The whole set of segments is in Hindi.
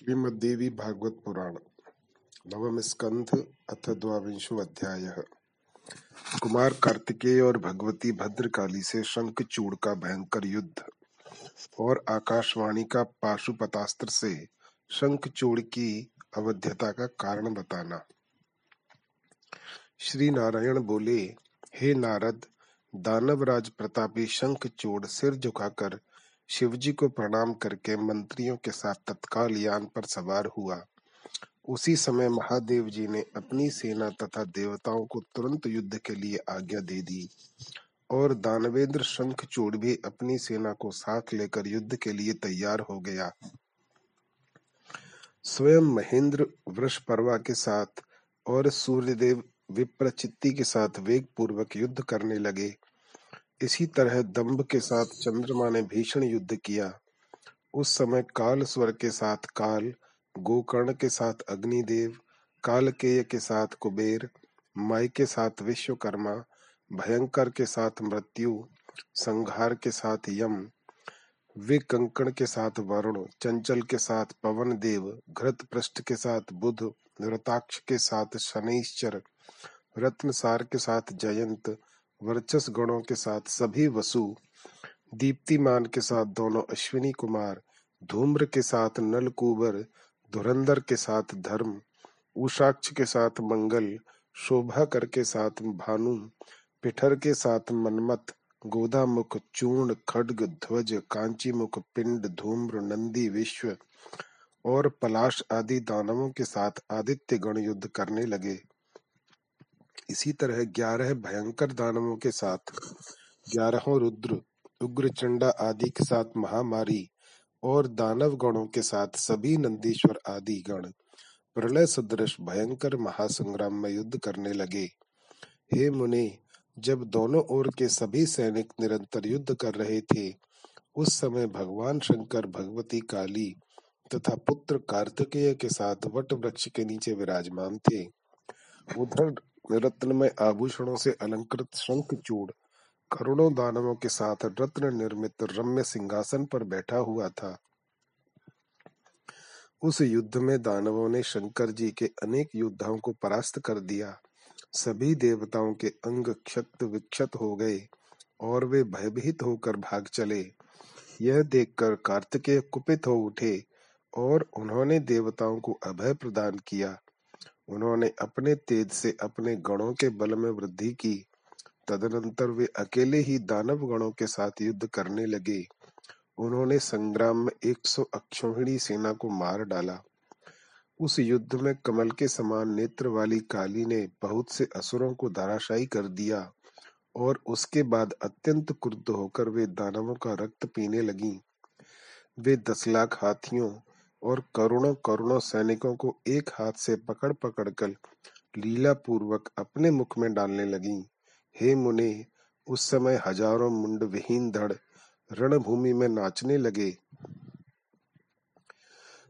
श्रीमद्देवी भागवत पुराण, नवम स्कंध, अथ द्वाविंशो अध्याय। कुमार कार्तिकेय और भगवती भद्रकाली से शंखचूड़ का भयंकर युद्ध और आकाशवाणी का पाशुपतास्त्र से शंखचूड़ की अवध्यता का कारण बताना। श्री नारायण बोले, हे नारद, दानवराज प्रतापी शंखचूड़ सिर झुकाकर शिवजी को प्रणाम करके मंत्रियों के साथ तत्काल यान पर सवार हुआ। उसी समय महादेव जी ने अपनी सेना तथा देवताओं को तुरंत युद्ध के लिए आज्ञा दे दी और दानवेंद्र शंखचूड़ भी अपनी सेना को साथ लेकर युद्ध के लिए तैयार हो गया। स्वयं महेंद्र वृष पर्वा के साथ और सूर्यदेव विप्रचित्ति के साथ वेग पूर्वक युद्ध करने लगे। इसी तरह दंभ के साथ चंद्रमा ने भीषण युद्ध किया उस समय काल स्वर के साथ काल गोकर्ण के साथ अग्निदेव कालकेय के साथ कुबेर माई के साथ विश्वकर्मा भयंकर के साथ मृत्यु संघार के साथ यम विकंकण के साथ वरुण चंचल के साथ पवन देव घृत पृष्ठ के साथ बुध रताक्ष के साथ शनिश्चर रत्नसार के साथ जयंत वर्चस गणों के साथ सभी वसु, दीप्तिमान के साथ दोनों अश्विनी कुमार, धूम्र के साथ नलकुबर, धुरंधर के साथ धर्म, उषाक्ष के साथ मंगल शोभाकर के साथ भानु, पिठर के साथ मनमत गोदामुख, चूर्ण, खड्ग, ध्वज कांची मुख पिंड, धूम्र, नंदी, विश्व और पलाश आदि दानवों के साथ आदित्य गण युद्ध करने लगे। इसी तरह ग्यारह भयंकर दानवों के साथ, ग्यारहों रुद्र उग्र चंडा आदि के साथ महामारी और दानव गणों के साथ सभी नंदीश्वर आदि गण प्रलय सदृश भयंकर महासंग्राम में युद्ध करने लगे। हे मुने, जब दोनों ओर के सभी सैनिक निरंतर युद्ध कर रहे थे, उस समय भगवान शंकर, भगवती काली तथा पुत्र कार्तिकेय के साथ वट वृक्ष के नीचे विराजमान थे। उधर रत्नमय आभूषणों से अलंकृत शंखचूड़ करोड़ों दानवों के साथ रत्न निर्मित रम्य सिंहासन पर बैठा हुआ था। उस युद्ध में दानवों ने शंकर जी के अनेक योद्धाओं को परास्त कर दिया। सभी देवताओं के अंग क्षत विक्षत हो गए और वे भयभीत होकर भाग चले। यह देखकर कार्तिकेय कुपित हो उठे और उन्होंने देवताओं को अभय प्रदान किया। उन्होंने अपने तेज से अपने गणों के बल में वृद्धि की। तदनंतर वे अकेले ही दानव गणों के साथ युद्ध करने लगे। उन्होंने संग्राम में एक सौ अक्षोहिणी सेना को मार डाला। उस युद्ध में कमल के समान नेत्र वाली काली ने बहुत से असुरों को धराशायी कर दिया और उसके बाद अत्यंत क्रुद्ध होकर वे दानवों का रक्त पीने लगी। वे दस लाख हाथियों और करोड़ों करोड़ों सैनिकों को एक हाथ से पकड़ पकड़ कर लीला पूर्वक अपने मुख में डालने लगी। हे मुने, उस समय हज़ारों मुंड विहीन धड़ रणभूमि में नाचने लगे।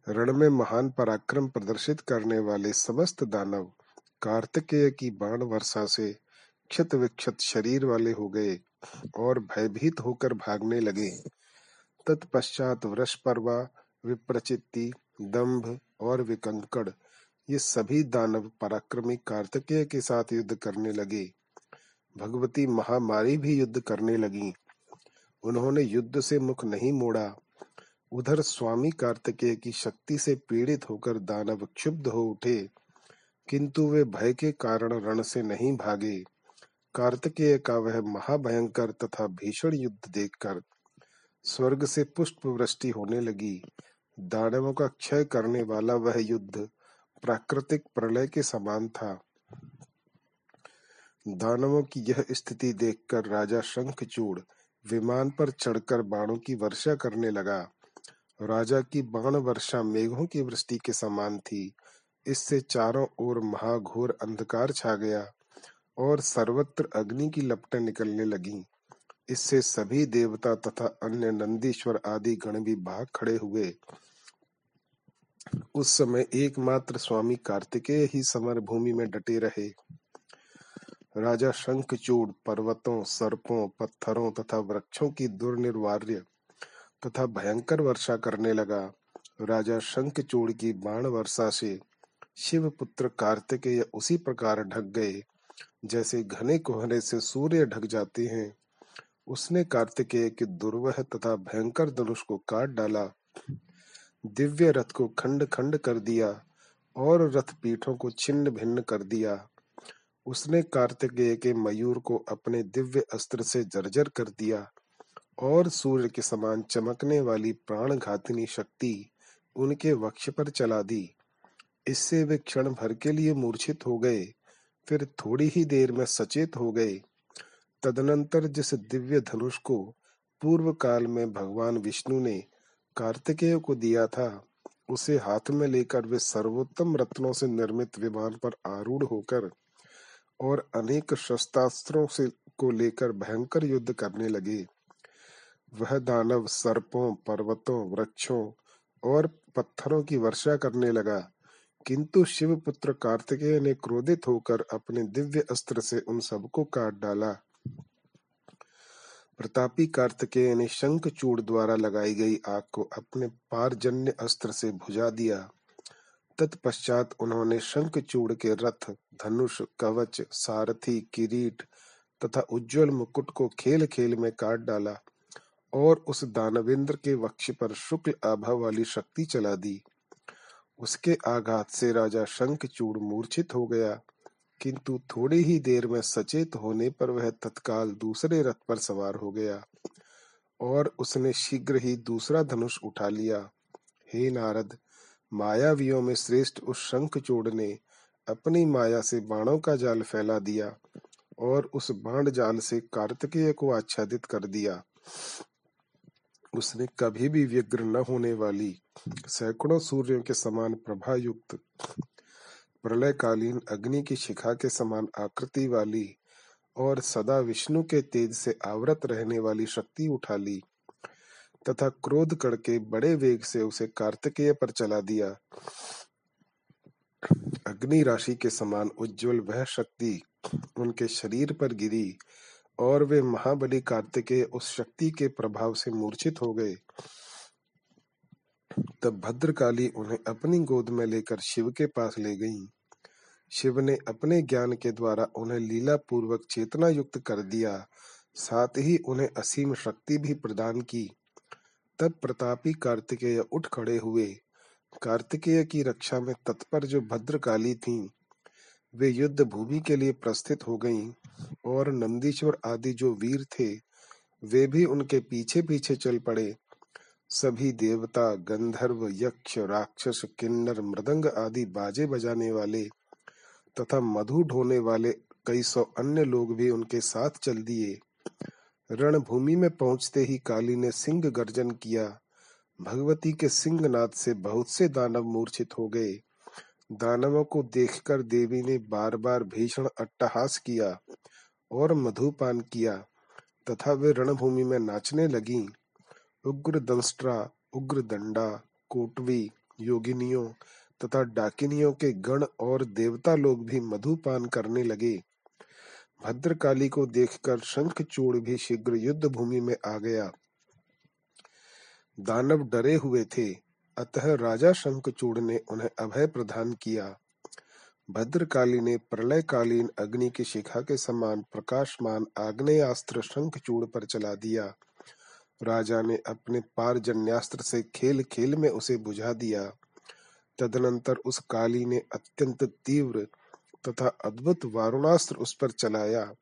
रण में महान पराक्रम प्रदर्शित करने वाले समस्त दानव कार्तिकेय की बाण वर्षा से क्षत विक्षत शरीर वाले हो गए और भयभीत होकर भागने लगे। तत्पश्चात वृष पर्वा विप्रचित्ति दंभ और विकंकड़, ये सभी दानव पराक्रमी कार्तिकेय के साथ युद्ध करने लगे। भगवती महामारी भी युद्ध करने लगी। उन्होंने युद्ध से मुख नहीं मोड़ा। उधर स्वामी कार्तिकेय की शक्ति से पीड़ित होकर दानव क्षुब्ध हो उठे। किंतु वे भय के कारण रण से नहीं भागे। कार्तिकेय का वह महाभयंकर तथा भीषण युद्ध देखकर स्वर्ग से पुष्प वृष्टि होने लगी। दानवों का क्षय करने वाला वह युद्ध प्राकृतिक प्रलय के समान था। दानवों की यह स्थिति देखकर राजा शंखचूड़ विमान पर चढ़कर बाणों की वर्षा करने लगा। राजा की बाण वर्षा मेघों की वृष्टि के समान थी। इससे चारों ओर महाघोर अंधकार छा गया और सर्वत्र अग्नि की लपटें निकलने लगीं। इससे सभी देवता तथा अन्य नंदीश्वर आदि गण भी भाग खड़े हुए। उस समय एकमात्र स्वामी कार्तिकेय ही समर भूमि में डटे रहे। राजा शंखचूड़, पर्वतों, सर्पों, पत्थरों तथा वृक्षों की दुर्निर्वार्य तथा भयंकर वर्षा करने लगा। राजा शंखचूड़ की बाण वर्षा से शिव पुत्र कार्तिकेय उसी प्रकार ढक गए, जैसे घने कोहरे से सूर्य ढक जाते हैं। उसने कार्तिकेय के दुर्वह तथा भयंकर धनुष को काट डाला। दिव्य रथ को खंड खंड कर दिया और रथ पीठों को छिन्न भिन्न कर दिया। उसने कार्तिकेय के मयूर को अपने दिव्य अस्त्र से जर्जर कर दिया और सूर्य के समान चमकने वाली प्राण घातिनी शक्ति उनके वक्ष पर चला दी। इससे वे क्षण भर के लिए मूर्छित हो गए, फिर थोड़ी ही देर में सचेत हो गए। तदनंतर जिस दिव्य धनुष को पूर्व काल में भगवान विष्णु ने कार्तिकेय को दिया था, उसे हाथ में लेकर वे सर्वोत्तम रत्नों से निर्मित विमान पर आरूढ़ होकर और अनेक शस्त्रास्त्रों से को लेकर भयंकर युद्ध करने लगे। वह दानव सर्पों, पर्वतों, वृक्षों और पत्थरों की वर्षा करने लगा, किंतु शिवपुत्र कार्तिकेय ने क्रोधित होकर अपने दिव्य अस्त्र से उन सबको काट डाला। प्रतापी कार्तिकेय ने शंख चूड़ द्वारा लगाई गई आग को अपने पारजन्य अस्त्र से भुजा दिया। तत्पश्चात उन्होंने शंख चूड़ के रथ, धनुष, कवच, सारथी, किरीट तथा उज्जवल मुकुट को खेल खेल में काट डाला और उस दानवेंद्र के वक्ष पर शुक्ल आभा वाली शक्ति चला दी। उसके आघात से राजा शंखचूड़ मूर्छित हो गया। किंतु थोड़ी ही देर में सचेत होने पर वह तत्काल दूसरे रथ पर सवार हो गया और उसने शीघ्र ही दूसरा धनुष उठा लिया। हे नारद, मायावियों में श्रेष्ठ उस शंखचूड़ ने अपनी माया से बाणों का जाल फैला दिया और उस बाण जाल से कार्तिकेय को आच्छादित कर दिया। उसने कभी भी व्यग्र न होने वाली सैकड़ों सूर्यों के समान प्रभा युक्त प्रलयकालीन अग्नि की शिखा के समान आकृति वाली और सदा विष्णु के तेज से आवृत रहने वाली शक्ति उठा ली तथा क्रोध करके बड़े वेग से उसे कार्तिकेय पर चला दिया। अग्नि राशि के समान उज्जवल वह शक्ति उनके शरीर पर गिरी और वे महाबली कार्तिकेय उस शक्ति के प्रभाव से मूर्छित हो गए। तब भद्रकाली उन्हें अपनी गोद में लेकर शिव के पास ले गईं। शिव ने अपने ज्ञान के द्वारा उन्हें लीला पूर्वक चेतना युक्त कर दिया। साथ ही उन्हें असीम शक्ति भी प्रदान की। तब प्रतापी कार्तिकेय उठ खड़े हुए। कार्तिकेय की रक्षा में तत्पर जो भद्रकाली थीं, वे युद्ध भूमि के लिए प्रस्थित हो गईं और नंदीश्वर आदि जो वीर थे, वे भी उनके पीछे पीछे चल पड़े। सभी देवता, गंधर्व, यक्ष, राक्षस, किन्नर, मृदंग आदि बाजे बजाने वाले तथा मधु ढोने वाले कई सौ अन्य लोग भी उनके साथ चल दिए। रणभूमि में पहुँचते ही काली ने सिंह गर्जन किया। भगवती के सिंहनाद से बहुत से दानव मूर्छित हो गए। दानवों को देखकर देवी ने बार बार भीषण अट्टहास किया और मधुपान किया तथा वे रणभूमि में नाचने लगीं। उग्र दंष्ट्रा उग्र दंडा कोटवी, योगिनियों तथा डाकिनियों के गण और देवता लोग भी मधुपान करने लगे। भद्रकाली को देखकर शंखचूड़ भी शीघ्र युद्ध भूमि में आ गया। दानव डरे हुए थे, अतः राजा शंखचूड़ ने उन्हें अभय प्रदान किया। भद्रकाली ने प्रलयकालीन अग्नि की शिखा के समान प्रकाशमान आग्नेयास्त्र शंखचूड़ पर चला दिया। राजा ने अपने पारजन्यास्त्र से खेल खेल में उसे बुझा दिया। तदनंतर उस काली ने अत्यंत तीव्र तथा अद्भुत वारुणास्त्र उस पर चलाया,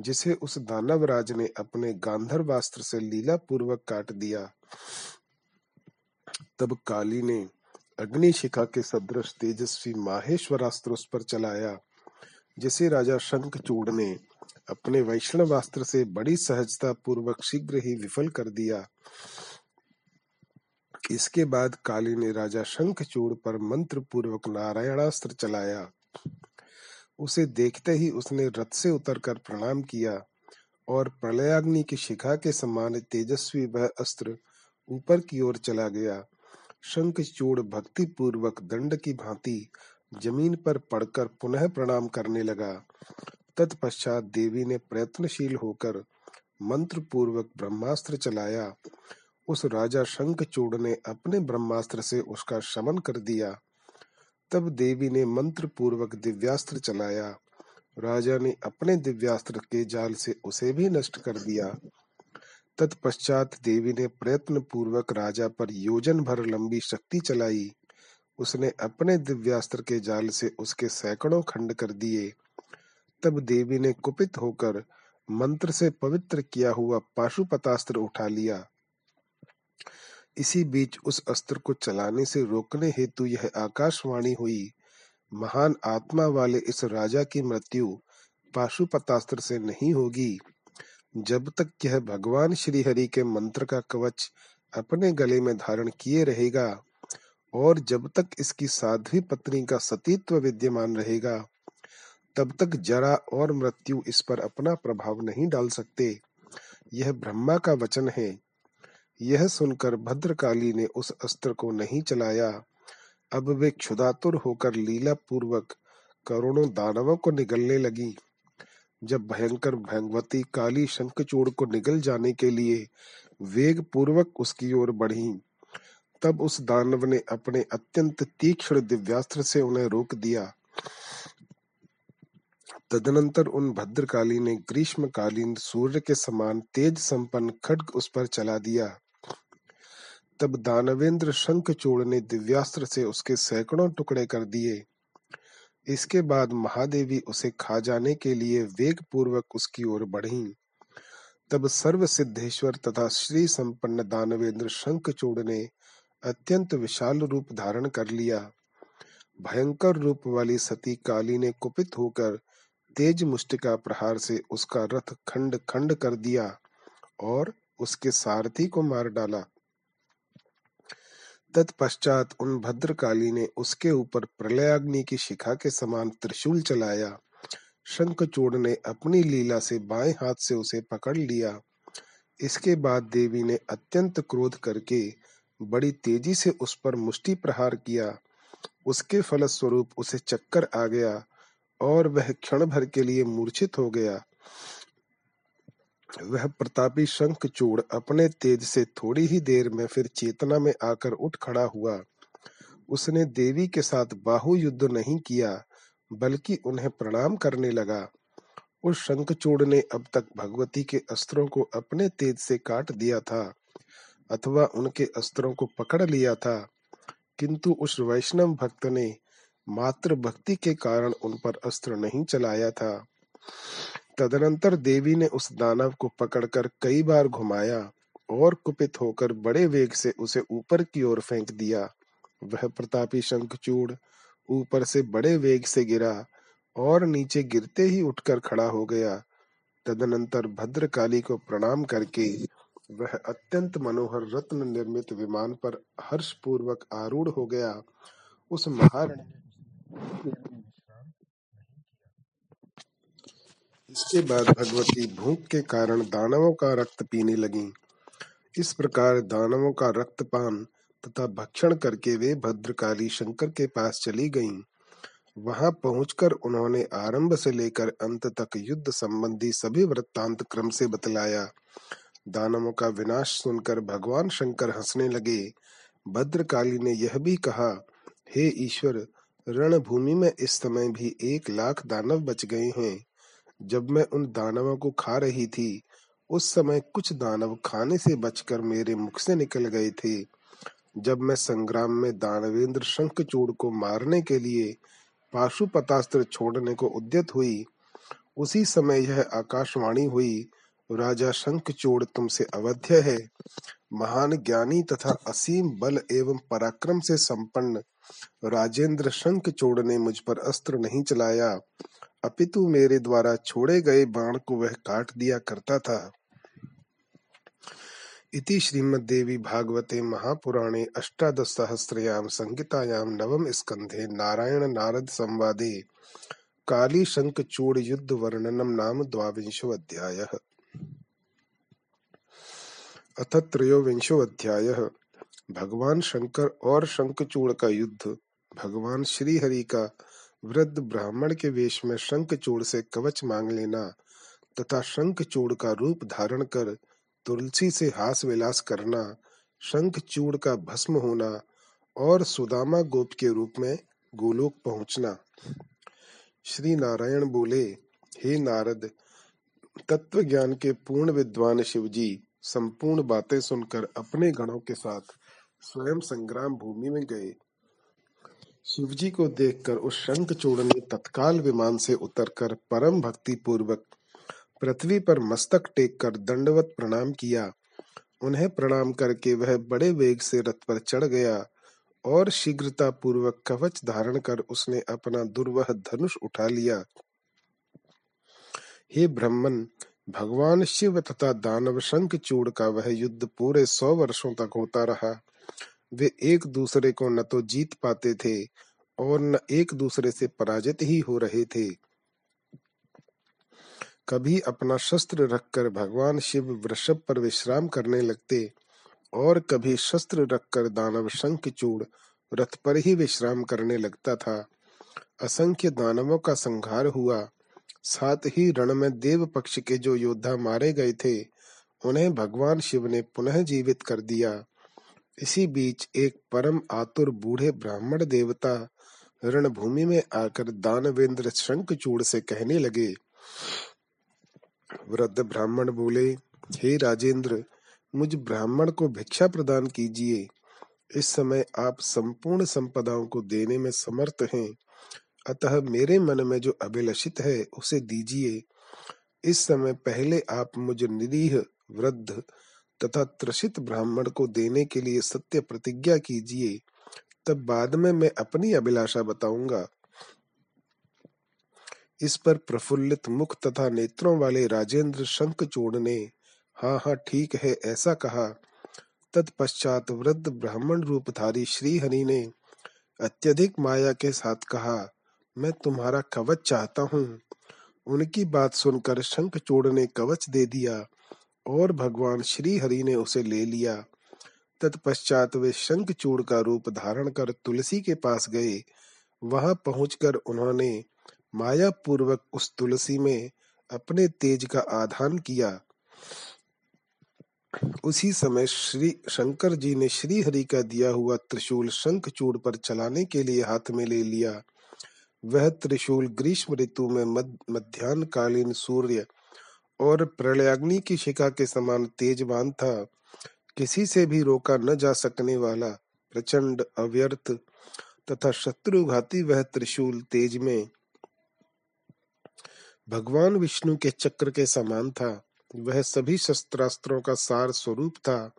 जिसे उस दानव राज ने अपने गांधर्वास्त्र से लीला पूर्वक काट दिया। तब काली ने अग्नि शिखा के सदृश तेजस्वी माहेश्वरास्त्र उस पर चलाया, जिसे राजा शंखचूड़ ने अपने वैष्णवास्त्र से बड़ी सहजता पूर्वक शीघ्र ही विफल कर दिया। इसके बाद काली ने राजा शंखचूड़ पर मंत्र पूर्वक नारायणास्त्र चलाया। उसे देखते ही उसने रथ से उतरकर प्रणाम किया और प्रलयाग्नि की शिखा के समान तेजस्वी वह अस्त्र ऊपर की ओर चला गया। शंखचूड़ भक्ति पूर्वक दंड की भांति ज़मीन पर पड़कर पुनः प्रणाम करने लगा। तत्पश्चात देवी ने प्रयत्नशील होकर मंत्र पूर्वक ब्रह्मास्त्र चलाया। उस राजा शंखचूड़ ने अपने ब्रह्मास्त्र से उसका शमन कर दिया। तब देवी ने मंत्र पूर्वक दिव्यास्त्र चलाया। राजा ने अपने दिव्यास्त्र के जाल से उसे भी नष्ट कर दिया। तत्पश्चात देवी ने प्रयत्न पूर्वक राजा पर योजन भर लंबी शक्ति चलाई। उसने अपने दिव्यास्त्र के जाल से उसके सैकड़ों खंड कर दिए। तब देवी ने कुपित होकर मंत्र से पवित्र किया हुआ पाशुपतास्त्र उठा लिया। इसी बीच उस अस्त्र को चलाने से रोकने हेतु यह आकाशवाणी हुई, महान आत्मा वाले इस राजा की मृत्यु पाशुपतास्त्र से नहीं होगी। जब तक यह भगवान श्री हरि के मंत्र का कवच अपने गले में धारण किए रहेगा और जब तक इसकी साध्वी पत्नी का सतीत्व विद्यमान रहेगा तब तक जरा और मृत्यु इस पर अपना प्रभाव नहीं डाल सकते। यह ब्रह्मा का वचन है। यह सुनकर भद्रकाली ने उस अस्त्र को नहीं चलाया। अब वे क्षुदातुर होकर लीला पूर्वक करोड़ों दानवों को निगलने लगी। जब भयंकर भगवती काली शंखचूड़ को निगल जाने के लिए वेग पूर्वक उसकी ओर बढ़ी, तब उस दानव ने अपने अत्यंत तीक्ष्ण दिव्यास्त्र से उन्हें रोक दिया। तदनंतर उन भद्रकाली ने ग्रीष्मकालीन सूर्य के समान तेज संपन्न खड्ग उस पर चला दिया। तब दानवेंद्र शंखचूड़ ने दिव्यास्त्र से उसके सैकड़ों टुकड़े कर दिए। इसके बाद महादेवी उसे खा जाने के लिए वेग पूर्वक उसकी ओर बढ़ी। तब सर्व सिद्धेश्वर तथा श्री संपन्न दानवेंद्र शंखचूड़ ने अत्यंत विशाल रूप धारण कर लिया। भयंकर रूप वाली सती काली ने कुपित होकर तेज मुष्टिका प्रहार से उसका रथ खंड खंड कर दिया और उसके सारथी को मार डाला। तत्पश्चात उन भद्रकाली ने उसके ऊपर प्रलयाग्नि की शिखा के समान त्रिशूल चलाया। शंखचूड़ ने अपनी लीला से बाएँ हाथ से उसे पकड़ लिया। इसके बाद देवी ने अत्यंत क्रोध करके बड़ी तेज़ी से उस पर मुष्टि प्रहार किया। उसके फलस्वरूप उसे चक्कर आ गया और वह क्षण भर के लिए मूर्छित हो गया। वह प्रतापी शंखचूड़ अपने तेज से थोड़ी ही देर में फिर चेतना में आकर उठ खड़ा हुआ। उसने देवी के साथ बाहु युद्ध नहीं किया, बल्कि उन्हें प्रणाम करने लगा। उस शंखचूड़ ने अब तक भगवती के अस्त्रों को अपने तेज से काट दिया था, अथवा उनके अस्त्रों को पकड़ लिया था। किंतु उस वैष्णव भक्त ने मात्र भक्ति के कारण उन पर अस्त्र नहीं चलाया था। तदनंतर देवी ने उस दानव को पकड़कर कई बार घुमाया और कुपित होकर बड़े वेग से उसे ऊपर की ओर फेंक दिया। वह प्रतापी शंखचूड़ ऊपर से बड़े वेग से गिरा और नीचे गिरते ही उठकर खड़ा हो गया। तदनंतर भद्रकाली को प्रणाम करके वह अत्यंत मनोहर रत्न निर्मित विमान पर हर्ष पूर्वक आरूढ़ हो गया। उस महाराणी इसके बाद भगवती भूख के कारण दानवों का रक्त पीने लगी। इस प्रकार दानवों का रक्तपान तथा भक्षण करके वे भद्रकाली शंकर के पास चली गईं। वहाँ पहुंचकर उन्होंने आरंभ से लेकर अंत तक युद्ध संबंधी सभी वृत्तांत क्रम से बतलाया। दानवों का विनाश सुनकर भगवान शंकर हंसने लगे। भद्रकाली ने यह भी कहा, हे ईश्वर रणभूमि में इस समय भी एक लाख दानव बच गए हैं। जब मैं उन दानवों को खा रही थी, उस समय कुछ दानव खाने से बचकर मेरे मुख से निकल गए थे। जब मैं संग्राम में दानवेंद्र शंखचूड़ को मारने के लिए पाशुपतास्त्र छोड़ने को उद्यत हुई, उसी समय यह आकाशवाणी हुई, राजा शंखचूड़ तुमसे अवध्य है। महान ज्ञानी तथा असीम बल एवं पराक्रम से संपन्न राजेंद्र शंखचूड़ ने मुझ पर अस्त्र नहीं चलाया। अपितु मेरे द्वारा छोड़े गए बाण को वह काट दिया करता था। इति श्रीमद्देवी भागवते महापुराणे अष्टादशसहस्रयां संहितायां नवम स्कंधे नारायण नारद संवादे। काली शंख चूड़ युद्ध वर्णनम नाम द्वाविंशो अध्याय। अथ त्रयोविंशो अध्याय। भगवान शंकर और शंखचूड़ का युद्ध, भगवान श्री हरि का वृद्ध ब्राह्मण के वेश में शंखचूड़ से कवच मांग लेना तथा शंखचूड़ का रूप धारण कर तुलसी से हास विलास करना, शंखचूड़ का भस्म होना और सुदामा गोप के रूप में गोलोक पहुँचना। श्री नारायण बोले, हे नारद तत्व ज्ञान के पूर्ण विद्वान शिवजी, संपूर्ण बातें सुनकर अपने गणों के साथ स्वयं संग्राम भूमि में गए। शिवजी को देखकर उस शंखचूड़ ने तत्काल विमान से उतरकर परम भक्ति पूर्वक पृथ्वी पर मस्तक टेक कर दंडवत प्रणाम किया। उन्हें प्रणाम करके वह बड़े वेग से रथ पर चढ़ गया और शीघ्रता पूर्वक कवच धारण कर उसने अपना दुर्वह धनुष उठा लिया। हे ब्रह्मन भगवान शिव तथा दानव शंख चूड़ का वह युद्ध पूरे सौ वर्षों तक होता रहा। वे एक दूसरे को न तो जीत पाते थे और न एक दूसरे से पराजित ही हो रहे थे। कभी अपना शस्त्र रखकर भगवान शिव वृषभ पर विश्राम करने लगते और कभी शस्त्र रखकर दानव शंख चूड़ रथ पर ही विश्राम करने लगता था। असंख्य दानवों का संहार हुआ। साथ ही रण में देव पक्ष के जो योद्धा मारे गए थे, उन्हें भगवान शिव ने पुनः जीवित कर दिया। इसी बीच एक परम आतुर बूढ़े ब्राह्मण देवता रणभूमि में आकर दानवेंद्र शंखचूड़ से कहने लगे, वृद्ध ब्राह्मण बोले, हे राजेंद्र, मुझ ब्राह्मण को भिक्षा प्रदान कीजिए। इस समय आप संपूर्ण संपदाओं को देने में समर्थ हैं। अतः मेरे मन में जो अभिलषित है, उसे दीजिए। इस समय पहले आप मुझ निरीह वृद्ध तथा त्रसित ब्राह्मण को देने के लिए सत्य प्रतिज्ञा कीजिए, तब बाद में मैं अपनी अभिलाषा बताऊँगा। इस पर प्रफुल्लित मुख तथा नेत्रों वाले राजेंद्र शंखचूड़ ने हाँ हाँ ठीक है, ऐसा कहा। तत्पश्चात वृद्ध ब्राह्मण रूपधारी श्री हरि ने अत्यधिक माया के साथ कहा, मैं तुम्हारा कवच चाहता हूँ। उनकी बात सुनकर शंखचूड़ ने कवच दे दिया। और भगवान श्री हरि ने उसे ले लिया। तत्पश्चात वे शंखचूड़ का रूप धारण कर तुलसी के पास गए। वहाँ पहुंचकर उन्होंने माया पूर्वक उस तुलसी में अपने तेज का आधान किया। उसी समय श्री शंकर जी ने श्री हरि का दिया हुआ त्रिशूल शंखचूड़ पर चलाने के लिए हाथ में ले लिया। वह त्रिशूल ग्रीष्म ऋतु में मध्यान्ह कालीन सूर्य और प्रलयाग्नि की शिखा के समान तेजवान था। किसी से भी रोका न जा सकने वाला प्रचंड अव्यर्थ तथा शत्रुघाती वह त्रिशूल तेज में। भगवान विष्णु के चक्र के समान था। वह सभी शस्त्रास्त्रों का सार स्वरूप था।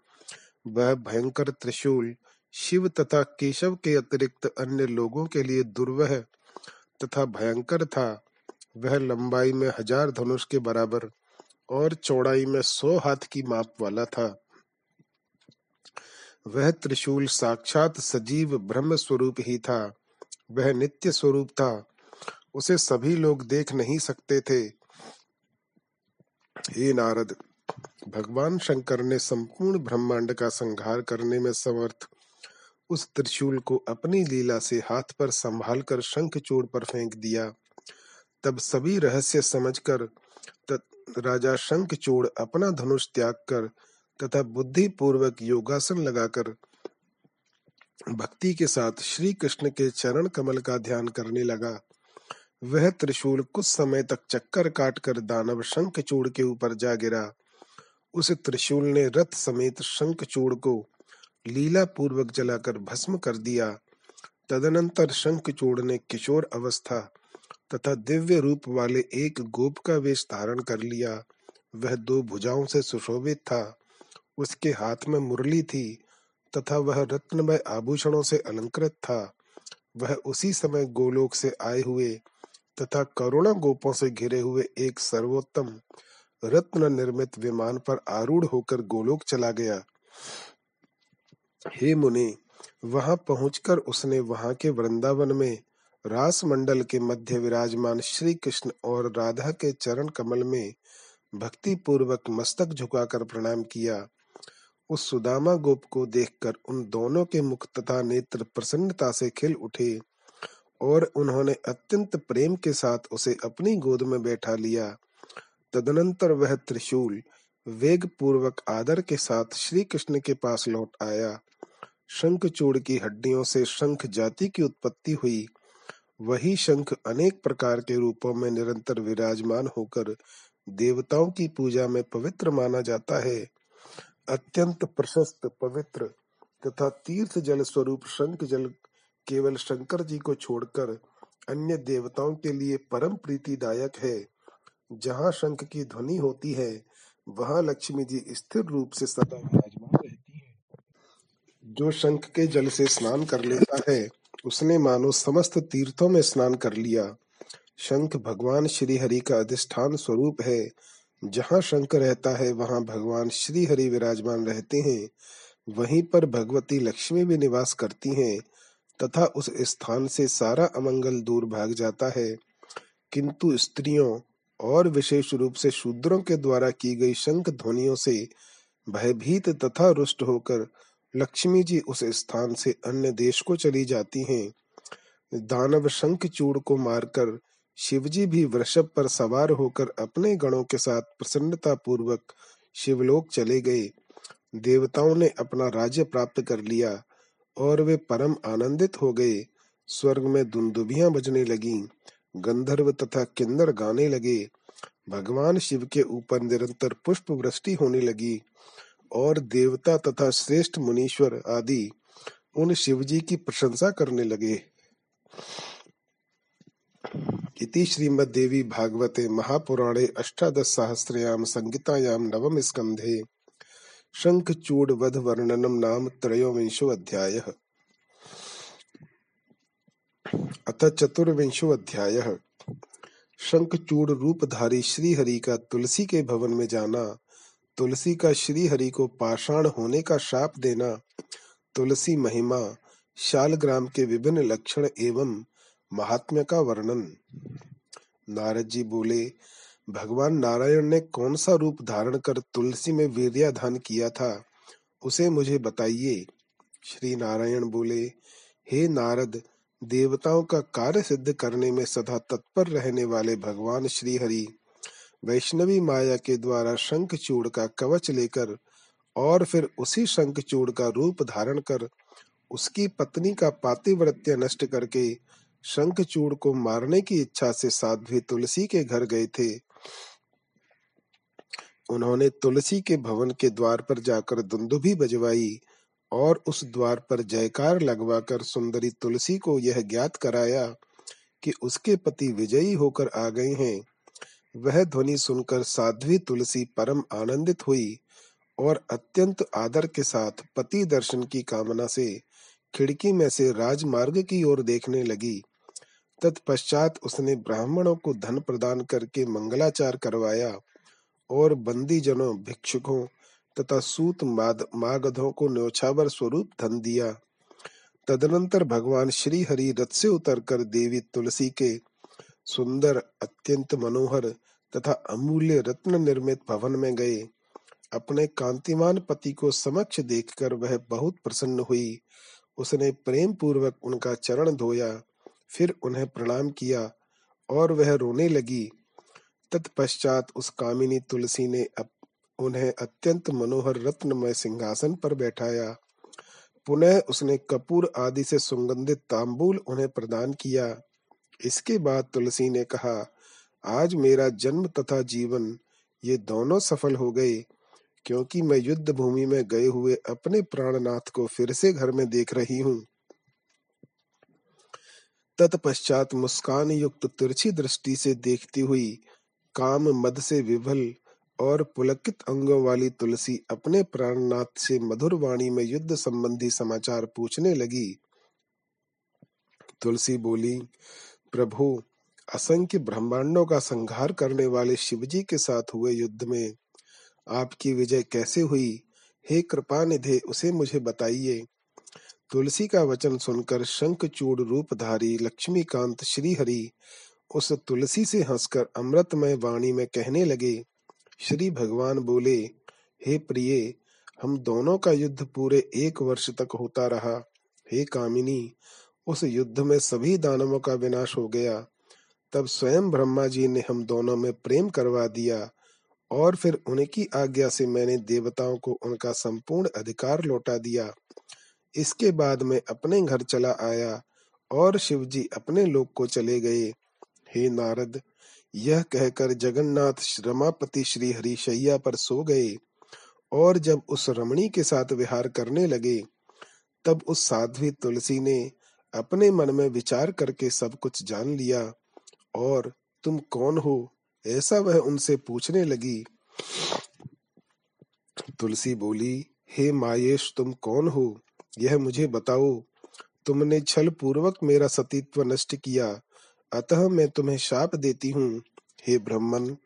वह भयंकर त्रिशूल, शिव तथा केशव के अतिरिक्त अन्य लोगों के लिए दुर्वह तथा भयंकर था। वह लंबाई में हज़ार धनुष के बराबर और चौड़ाई में सौ हाथ की माप वाला था। वह त्रिशूल साक्षात सजीव ब्रह्म स्वरूप ही था। वह नित्य स्वरूप था। उसे सभी लोग देख नहीं सकते थे। हे नारद, भगवान शंकर ने संपूर्ण ब्रह्मांड का संहार करने में समर्थ उस त्रिशूल को अपनी लीला से हाथ पर संभालकर शंख चूड़ पर फेंक दिया। तब सभी रहस्य समझकर राजा शंख चूड़ अपना धनुष त्याग कर तथा बुद्धि पूर्वक योगासन लगाकर भक्ति के साथ श्री कृष्ण के चरण कमल का ध्यान करने लगा। वह त्रिशूल कुछ समय तक चक्कर काट कर दानव शंख चूड़ के ऊपर जा गिरा। उस त्रिशूल ने रथ समेत शंख चूड़ को लीला पूर्वक जलाकर भस्म कर दिया। तदनंतर शंख चूड़ ने किशोर अवस्था तथा दिव्य रूप वाले एक गोप का वेश धारण कर लिया। वह दो भुजाओं से सुशोभित था। उसके हाथ में मुरली थी तथा वह रत्नमय आभूषणों से अलंकृत था। वह उसी समय गोलोक से आए हुए तथा करुणा गोपों से घिरे हुए एक सर्वोत्तम रत्न निर्मित विमान पर आरूढ़ होकर गोलोक चला गया। हे मुनि, वहाँ पहुंचकर उसने वहाँ के वृंदावन में रास मंडल के मध्य विराजमान श्री कृष्ण और राधा के चरण कमल में भक्ति पूर्वक मस्तक झुकाकर प्रणाम किया। उस सुदामा गोप को देखकर उन दोनों के मुख तथा नेत्र प्रसन्नता से खिल उठे और उन्होंने अत्यंत प्रेम के साथ उसे अपनी गोद में बैठा लिया। तदनंतर वह त्रिशूल वेग पूर्वक आदर के साथ श्री कृष्ण के पास लौट आया। शंखचूड़ की हड्डियों से शंख जाति की उत्पत्ति हुई। वही शंख अनेक प्रकार के रूपों में निरंतर विराजमान होकर देवताओं की पूजा में पवित्र माना जाता है। अत्यंत प्रशस्त, पवित्र तथा तीर्थ जल स्वरूप शंख जल केवल शंकर जी को छोड़कर अन्य देवताओं के लिए परम प्रीतिदायक है। जहाँ शंख की ध्वनि होती है, वहाँ लक्ष्मी जी स्थिर रूप से सदा विराजमान रहती है। जो शंख के जल से स्नान कर लेता है उसने मानो समस्त तीर्थों में स्नान कर लिया। शंख भगवान श्री हरि का अधिष्ठान स्वरूप है। जहाँ शंख रहता है, वहाँ भगवान श्री हरि विराजमान रहते हैं। वहीं पर भगवती लक्ष्मी भी निवास करती हैं, तथा उस स्थान से सारा अमंगल दूर भाग जाता है। किंतु स्त्रियों और विशेष रूप से शूद्रों के द्वारा की गई शंख ध्वनियों से भयभीत तथा रुष्ट होकर लक्ष्मी जी उस स्थान से अन्य देश को चली जाती हैं। दानव शंख चूड़ को मारकर शिवजी भी वृषभ पर सवार होकर अपने गणों के साथ प्रसन्नता पूर्वक शिवलोक चले गए। देवताओं ने अपना राज्य प्राप्त कर लिया और वे परम आनंदित हो गए। स्वर्ग में दुंदुभियाँ बजने लगीं, गंधर्व तथा किन्नर गाने लगे। भगवान शिव के ऊपर निरंतर पुष्प वृष्टि होने लगी। और देवता तथा श्रेष्ठ मुनीश्वर आदि उन शिवजी की प्रशंसा करने लगे। इति श्रीमद्देवी भागवते महापुराणे अष्टादशसहस्रयां संहितायां नवमस्कन्धे वर्णनम नाम त्रयोविंशोऽध्यायः अथ चतुर्विंशोऽध्यायः शंखचूड़ रूपधारी श्री हरि का तुलसी के भवन में जाना तुलसी का श्री हरि को पाषाण होने का शाप देना, तुलसी महिमा, शालग्राम के विभिन्न लक्षण एवं महात्म्य का वर्णन। नारद जी बोले, भगवान नारायण ने कौन सा रूप धारण कर तुलसी में वीर्याधान किया था, उसे मुझे बताइए। श्री नारायण बोले, हे नारद, देवताओं का कार्य सिद्ध करने में सदा तत्पर रहने वाले भगवान श्री हरि वैष्णवी माया के द्वारा शंखचूड़ का कवच लेकर और फिर उसी शंखचूड़ का रूप धारण कर उसकी पत्नी का पातिव्रत्य नष्ट करके शंखचूड़ को मारने की इच्छा से साध्वी तुलसी के घर गए थे। उन्होंने तुलसी के भवन के द्वार पर जाकर दुंदुभी बजवाई और उस द्वार पर जयकार लगवाकर सुंदरी तुलसी को यह ज्ञात कराया कि उसके पति विजयी होकर आ गए हैं। वह ध्वनि सुनकर साध्वी तुलसी परम आनंदित हुई और अत्यंत आदर के साथ पति दर्शन की कामना से खिड़की में से राजमार्ग की ओर देखने लगी। तत्पश्चात उसने ब्राह्मणों को धन प्रदान करके मंगलाचार करवाया और बंदी जनों भिक्षुकों तथा सूत मागधों को न्योछावर स्वरूप धन दिया। तदनंतर भगवान श्री हरि रथ से उतरकर देवी तुलसी के सुंदर, अत्यंत मनोहर तथा अमूल्य रत्न निर्मित भवन में गए। अपने कांतिमान पति को समक्ष देखकर वह बहुत प्रसन्न हुई। उसने प्रेम पूर्वक उनका चरण धोया, फिर उन्हें प्रणाम किया और वह रोने लगी। तत्पश्चात उस कामिनी तुलसी ने उन्हें अत्यंत मनोहर रत्नमय सिंहासन पर बैठाया। पुनः उसने कपूर आदि से सुगंधित तांबूल उन्हें प्रदान किया। इसके बाद तुलसी ने कहा, आज मेरा जन्म तथा जीवन ये दोनों सफल हो गए, क्योंकि मैं युद्ध भूमि में गए हुए अपने प्राणनाथ को फिर से घर में देख रही हूँ। तत्पश्चात मुस्कान युक्त तिरछी दृष्टि से देखती हुई काम मद से विभल और पुलकित अंगों वाली तुलसी अपने प्राणनाथ से मधुर वाणी में युद्ध संबंधी समाचार पूछने लगी। तुलसी बोली प्रभु, असंख्य ब्रह्मांडों का संहार करने वाले शिवजी के साथ हुए युद्ध में आपकी विजय कैसे हुई? हे कृपा निधे उसे मुझे बताइए। तुलसी का वचन सुनकर शंख चूड़ रूपधारी लक्ष्मीकांत श्री हरि उस तुलसी से हंसकर अमृतमय वाणी में कहने लगे, श्री भगवान बोले, हे प्रिय, हम दोनों का युद्ध पूरे एक वर्ष तक होता रहा। हे कामिनी उस युद्ध में सभी दानवों का विनाश हो गया। तब स्वयं ब्रह्मा जी ने हम दोनों में प्रेम करवा दिया और फिर उनकी आज्ञा से मैंने देवताओं को उनका संपूर्ण अधिकार लौटा दिया। इसके बाद मैं अपने घर चला आया और शिवजी अपने लोक को चले गए। हे नारद, यह कहकर जगन्नाथ रमापति श्री हरि शैया पर सो गए और जब उस रमणी के साथ विहार करने लगे, तब उस साध्वी तुलसी ने अपने मन में विचार करके सब कुछ जान लिया, और तुम कौन हो? ऐसा वह उनसे पूछने लगी। तुलसी बोली, हे मायेश, तुम कौन हो? यह मुझे बताओ। तुमने छल पूर्वक मेरा सतीत्व नष्ट किया। अतः मैं तुम्हें शाप देती हूँ, हे ब्रह्मन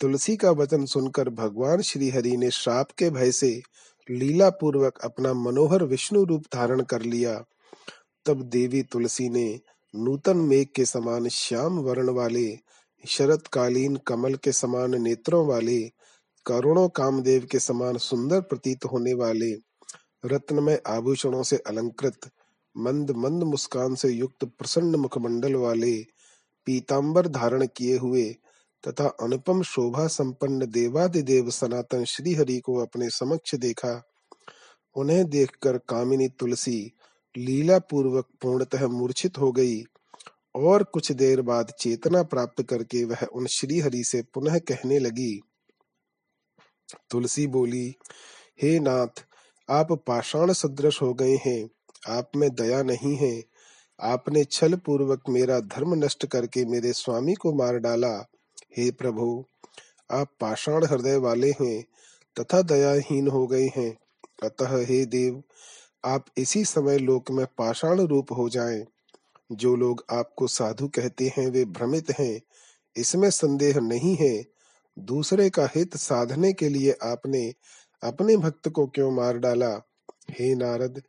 तुलसी का वचन सुनकर भगवान श्री हरि ने श्राप के भय से लीला पूर्वक अपना मनोहर विष्णु रूप धारण कर लिया। तब देवी तुलसी ने नूतन मेघ के समान श्याम वर्ण वाले, शरतकालीन कमल के समान नेत्रों वाले, करोड़ों कामदेव के समान सुंदर प्रतीत होने वाले, रत्नमय आभूषणों से अलंकृत, मंद मंद मुस्कान से युक्त प्रसन्न मुखमंडल वाले, पीतांबर धारण किए हुए तथा अनुपम शोभा संपन्न देवादिदेव सनातन श्री हरि को अपने समक्ष देखा। उन्हें देखकर कामिनी तुलसी लीला पूर्वक पूर्णतः मूर्छित हो गई और कुछ देर बाद चेतना प्राप्त करके वह उन श्री हरि से पुनः कहने लगी, तुलसी बोली, हे नाथ, आप पाषाण सदृश हो गए हैं, आप में दया नहीं है। आपने छल पूर्वक मेरा धर्म नष्ट करके मेरे स्वामी को मार डाला। हे प्रभु, आप पाषाण हृदय वाले हैं, तथा दयाहीन हो गए हैं। अतः हे देव आप इसी समय लोक में पाषाण रूप हो जाएँ। जो लोग आपको साधु कहते हैं, वे भ्रमित हैं। इसमें संदेह नहीं है। दूसरे का हित साधने के लिए आपने अपने भक्त को क्यों मार डाला? हे नारद,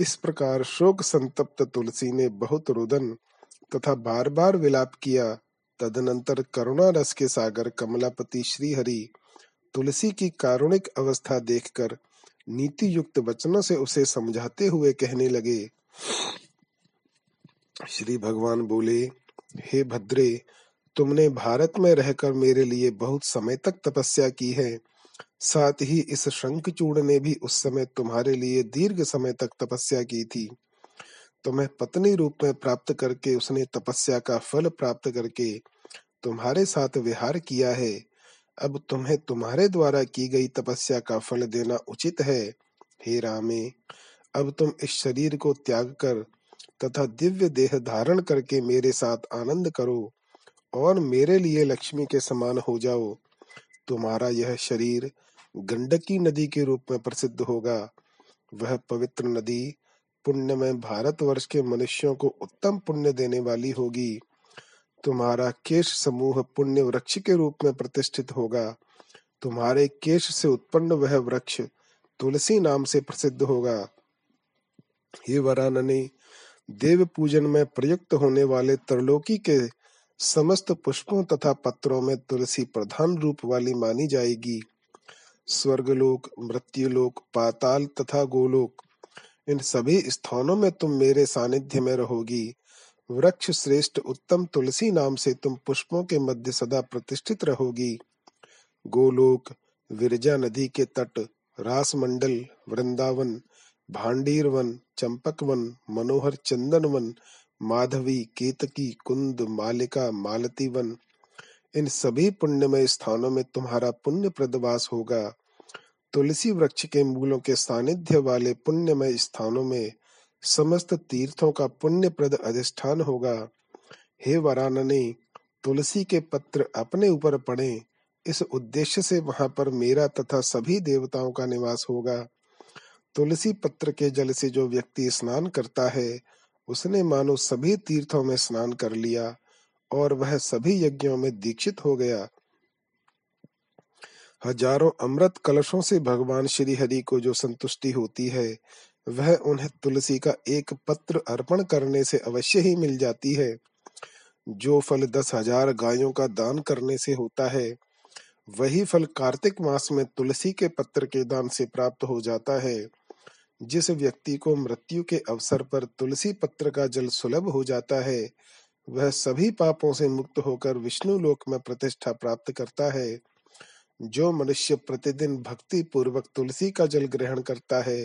इस प्रकार शोक संतप्त तुलसी ने बहुत रुदन तथा बार बार विलाप किया। तदनंतर करुणा रस के सागर कमलापति श्री हरि तुलसी की कारुणिक अवस्था देखकर नीति युक्त वचनों से उसे समझाते हुए कहने लगे, श्री भगवान बोले, हे भद्रे, तुमने भारत में रहकर मेरे लिए बहुत समय तक तपस्या की है। साथ ही इस शंखचूड़ ने भी उस समय तुम्हारे लिए दीर्घ समय तक तपस्या की थी। तुम्हें पत्नी रूप में प्राप्त करके उसने तपस्या का फल प्राप्त करके तुम्हारे साथ विहार किया है। अब तुम्हें तुम्हारे द्वारा की गई तपस्या का फल देना उचित है। हे रामे, अब तुम इस शरीर को त्याग कर तथा दिव्य देह धारण करके मेरे साथ आनंद करो और मेरे लिए लक्ष्मी के समान हो जाओ। तुम्हारा यह शरीर गंडकी नदी के रूप में प्रसिद्ध होगा। वह पवित्र नदी पुण्य में भारत वर्ष के मनुष्यों को उत्तम पुण्य देने वाली होगी। तुम्हारा केश समूह पुण्य वृक्ष के रूप में प्रतिष्ठित होगा। तुम्हारे केश से उत्पन्न वह वृक्ष तुलसी नाम से प्रसिद्ध होगा। हे वरानने, देव पूजन में प्रयुक्त होने वाले त्रिलोकी के समस्त पुष्पों तथा पत्रों में तुलसी प्रधान रूप वाली मानी जाएगी। स्वर्गलोक, मृत्युलोक, पाताल तथा गोलोक, इन सभी स्थानों में तुम मेरे सानिध्य में रहोगी। वृक्ष श्रेष्ठ उत्तम तुलसी नाम से तुम पुष्पों के मध्य सदा प्रतिष्ठित रहोगी। गोलोक, विरजा नदी के तट रास मंडल वृंदावन भांडीर वन चंपक वन मनोहर चंदन वन माधवी, केतकी, कुंद, मालिका मालती वन इन सभी पुण्यमय स्थानों में तुम्हारा पुण्य प्रदवास होगा। तुलसी वृक्ष के मूलों के सानिध्य वाले पुण्यमय स्थानों में समस्त तीर्थों का पुण्य प्रद अधिष्ठान होगा। हे वरानने तुलसी के पत्र अपने ऊपर पड़े। इस उद्देश्य से वहाँ पर मेरा तथा सभी देवताओं का निवास होगा। तुलसी पत्र के जल से जो व्यक्ति स्नान करता है, उसने मानो सभी तीर्थों में स्नान कर लिया और वह सभी यज्ञों में दीक्षित हो गया। हज़ारों अमृत कलशों से भगवान श्री हरि को जो संतुष्टि होती है वह उन्हें तुलसी का एक पत्र अर्पण करने से अवश्य ही मिल जाती है। जो फल दस हज़ार गायों का दान करने से होता है, वही फल कार्तिक मास में तुलसी के पत्र के दान से प्राप्त हो जाता है। जिस व्यक्ति को मृत्यु के अवसर पर तुलसी पत्र का जल सुलभ हो जाता है, वह सभी पापों से मुक्त होकर विष्णु लोक में प्रतिष्ठा प्राप्त करता है। जो मनुष्य प्रतिदिन भक्ति पूर्वक तुलसी का जल ग्रहण करता है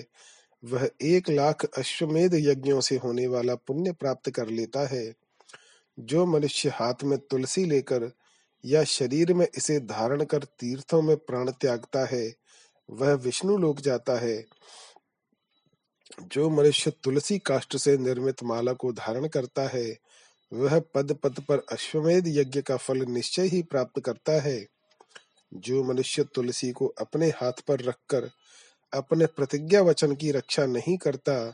वह एक लाख अश्वमेध यज्ञों से होने वाला पुण्य प्राप्त कर लेता है। जो मनुष्य हाथ में तुलसी लेकर या शरीर में इसे धारण कर तीर्थों में प्राण त्यागता है, वह विष्णु लोक जाता है। जो मनुष्य तुलसी काष्ट से निर्मित माला को धारण करता है, वह पद पद पर अश्वमेध यज्ञ का फल निश्चय ही प्राप्त करता है। जो मनुष्य तुलसी को अपने हाथ पर रखकर अपने प्रतिज्ञा वचन की रक्षा नहीं करता,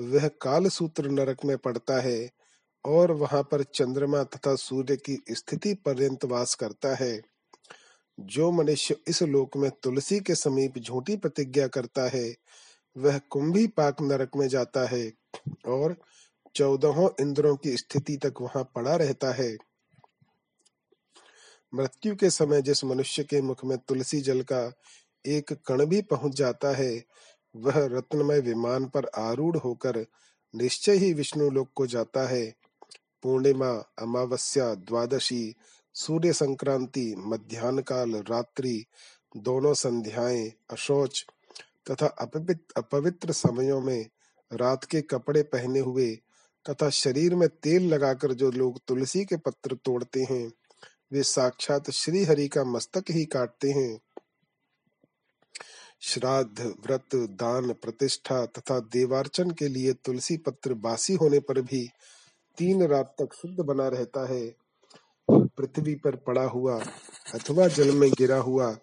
वह काल सूत्र नरक में पड़ता है और वहाँ पर चंद्रमा तथा सूर्य की स्थिति पर्यंत वास करता है। जो मनुष्य इस लोक में तुलसी के समीप झूठी प्रतिज्ञा करता है, वह कुंभी पाक नरक में जाता है और चौदहों इंद्रों की स्थिति तक वहाँ पड़ा रहता है। मृत्यु के समय जिस मनुष्य के मुख में तुलसी जल का एक कण भी पहुँच जाता है। वह रत्नमय विमान पर आरूढ़ होकर निश्चय ही विष्णु लोक को जाता है। पूर्णिमा, अमावस्या, द्वादशी सूर्य संक्रांति मध्यान्ह काल रात्रि, दोनों संध्याएँ, अशोच तथा अपवित्र समयों में रात के कपड़े पहने हुए तथा शरीर में तेल लगाकर जो लोग तुलसी के पत्र तोड़ते हैं, वे साक्षात श्री हरि का मस्तक ही काटते हैं। श्राद्ध, व्रत, दान, प्रतिष्ठा तथा देवार्चन के लिए तुलसी पत्र बासी होने पर भी तीन रात तक शुद्ध बना रहता है। पृथ्वी पर पड़ा हुआ अथवा जल में गिरा हुआ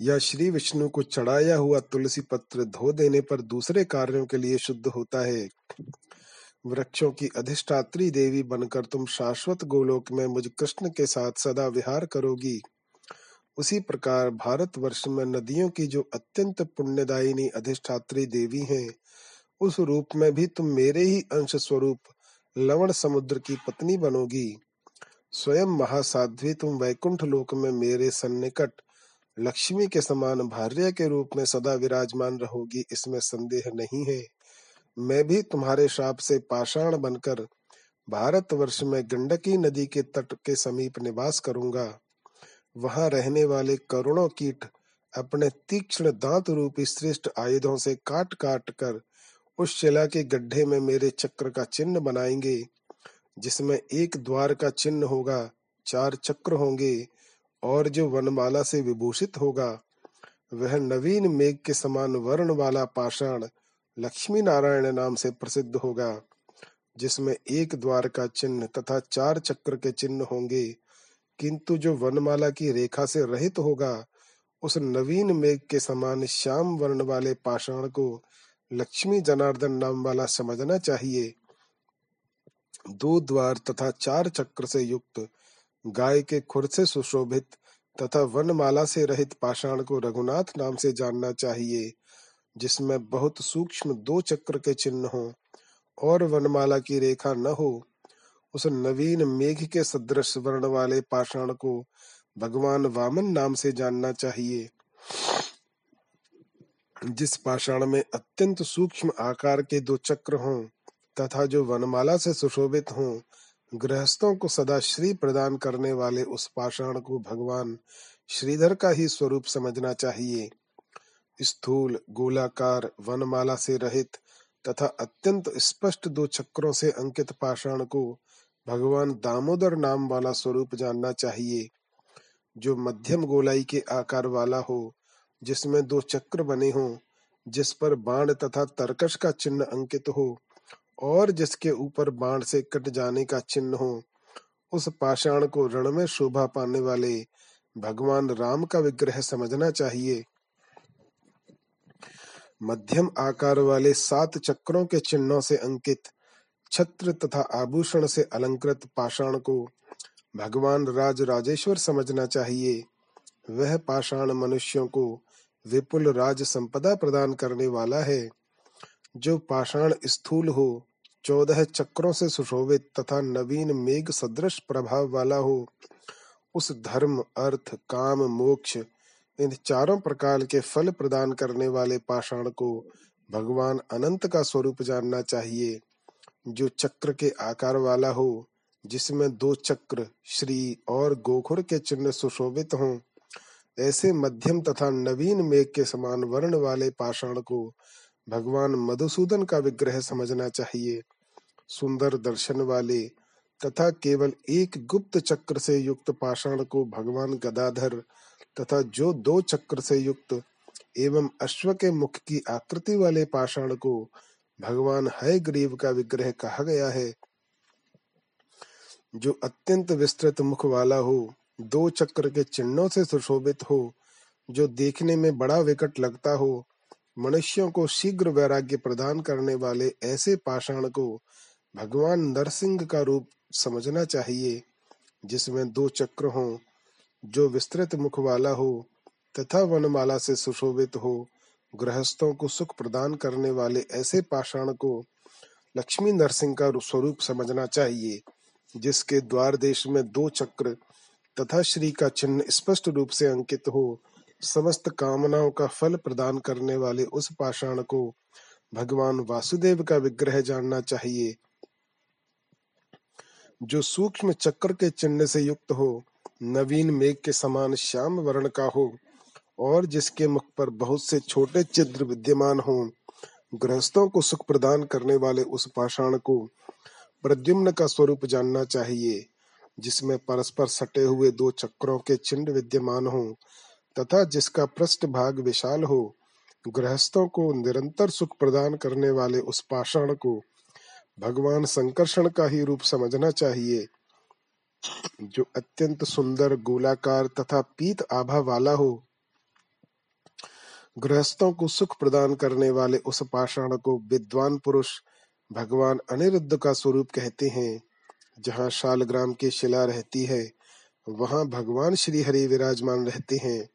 या श्री विष्णु को चढ़ाया हुआ तुलसी पत्र धो देने पर दूसरे कार्यों के लिए शुद्ध होता है। वृक्षों की अधिष्ठात्री देवी बनकर तुम शाश्वत गोलोक में मुझ कृष्ण के साथ सदा विहार करोगी। उसी प्रकार भारत वर्ष में नदियों की जो अत्यंत पुण्यदायिनी अधिष्ठात्री देवी हैं, उस रूप में भी तुम मेरे ही अंश स्वरूप लवण समुद्र की पत्नी बनोगी। स्वयं महासाध्वी तुम वैकुंठ लोक में मेरे सन्निकट लक्ष्मी के समान भार्य के रूप में सदा विराजमान रहोगी, इसमें संदेह नहीं है। मैं भी तुम्हारे श्राप से पाषाण बनकर भारत वर्ष में गंडकी नदी के तट के समीप निवास करूँगा। वहाँ रहने वाले करोड़ों कीट अपने तीक्ष्ण दांत रूपी श्रेष्ठ आयुधों से काट काट कर उस शिला के गड्ढे में मेरे चक्र का चिन्ह बनाएँगे, जिसमें एक द्वार का चिन्ह होगा, चार चक्र होंगे और जो वनमाला से विभूषित होगा, वह नवीन मेघ के समान वर्ण वाला पाषाण लक्ष्मी नारायण नाम से प्रसिद्ध होगा, जिसमें एक द्वार का चिन्ह तथा चार चक्र के चिन्ह होंगे। किंतु जो वनमाला की रेखा से रहित होगा, उस नवीन मेघ के समान श्याम वर्ण वाले पाषाण को लक्ष्मी जनार्दन नाम वाला समझना चाहिए। दो द्वार तथा चार चक्र से युक्त गाय के खुर से सुशोभित तथा वनमाला से रहित पाषाण को रघुनाथ नाम से जानना चाहिए, जिसमें बहुत सूक्ष्म दो चक्र के चिन्ह हो और वनमाला की रेखा न हो उस नवीन मेघ के सदृश वर्ण वाले पाषाण को भगवान वामन नाम से जानना चाहिए। जिस पाषाण में अत्यंत सूक्ष्म आकार के दो चक्र हों तथा जो वनमाला से सुशोभित हों, गृहस्थों को सदा श्री प्रदान करने वाले उस पाषाण को भगवान श्रीधर का ही स्वरूप समझना चाहिए। स्थूल, गोलाकार, वनमाला से रहित तथा अत्यंत स्पष्ट दो चक्रों से अंकित पाषाण को भगवान दामोदर नाम वाला स्वरूप जानना चाहिए, जो मध्यम गोलाई के आकार वाला हो, जिसमें दो चक्र बने हों, जिस पर बाण तथा तरकश का चिन्ह अंकित हो, और जिसके ऊपर बाण से कट जाने का चिन्ह हो, उस पाषाण को रण में शोभा पाने वाले भगवान राम का विग्रह समझना चाहिए। मध्यम आकार वाले सात चक्रों के चिन्हों से अंकित छत्र तथा आभूषण से अलंकृत पाषाण को भगवान राज राजेश्वर समझना चाहिए। वह पाषाण मनुष्यों को विपुल राज संपदा प्रदान करने वाला है। जो पाषाण स्थूल हो, चौदह चक्रों से सुशोभित तथा नवीन मेघ सदृश प्रभाव वाला हो, उस धर्म, अर्थ, काम, मोक्ष, इन चारों प्रकार के फल प्रदान करने वाले पाषाण को भगवान अनंत का स्वरूप जानना चाहिए। जो चक्र के आकार वाला हो, जिसमें दो चक्र, श्री और गोखुर के चिन्ह सुशोभित हों, ऐसे मध्यम तथा नवीन मेघ के समान वर्ण वाले पाषाण को भगवान मधुसूदन का विग्रह समझना चाहिए। सुंदर दर्शन वाले तथा केवल एक गुप्त चक्र से युक्त पाषाण को भगवान गदाधर तथा जो दो चक्र से युक्त एवं अश्व के मुख की आकृति वाले पाषाण को भगवान है ग्रीव का विग्रह कहा गया है। जो अत्यंत विस्तृत मुख वाला हो, दो चक्र के चिन्हों से सुशोभित हो, जो देखने में बड़ा विकट लगता हो, मनुष्यों को शीघ्र वैराग्य प्रदान करने वाले ऐसे पाषाण को भगवान नरसिंह का रूप समझना चाहिए, जिसमें दो चक्र हो, जो विस्तृत मुख वाला हो तथा वनमाला से सुशोभित हो गृहस्थों को सुख प्रदान करने वाले ऐसे पाषाण को लक्ष्मी नरसिंह का स्वरूप समझना चाहिए, जिसके द्वार देश में दो चक्र तथा श्री का चिन्ह स्पष्ट रूप से अंकित हो, समस्त कामनाओं का फल प्रदान करने वाले उस पाषाण को भगवान वासुदेव का विग्रह जानना चाहिए, जो सूक्ष्म चक्र के चिन्ह से युक्त हो, नवीन मेघ के समान श्याम वर्ण का हो। और जिसके मुख पर बहुत से छोटे चिद्र विद्यमान हो, गृहस्थों को सुख प्रदान करने वाले उस पाषाण को प्रद्युम्न का स्वरूप जानना चाहिए, जिसमें परस्पर सटे हुए दो चक्रों के चिन्ह विद्यमान हो, तथा जिसका पृष्ठ भाग विशाल हो, गृहस्थों को निरंतर सुख प्रदान करने वाले उस पाषाण को भगवान संकर्षण का ही रूप समझना चाहिए। जो अत्यंत सुंदर, गोलाकार तथा पीत आभा वाला हो गृहस्थों को सुख प्रदान करने वाले उस पाषाण को विद्वान पुरुष भगवान अनिरुद्ध का स्वरूप कहते हैं, जहाँ शालग्राम की शिला रहती है, वहाँ भगवान श्री हरि विराजमान रहते हैं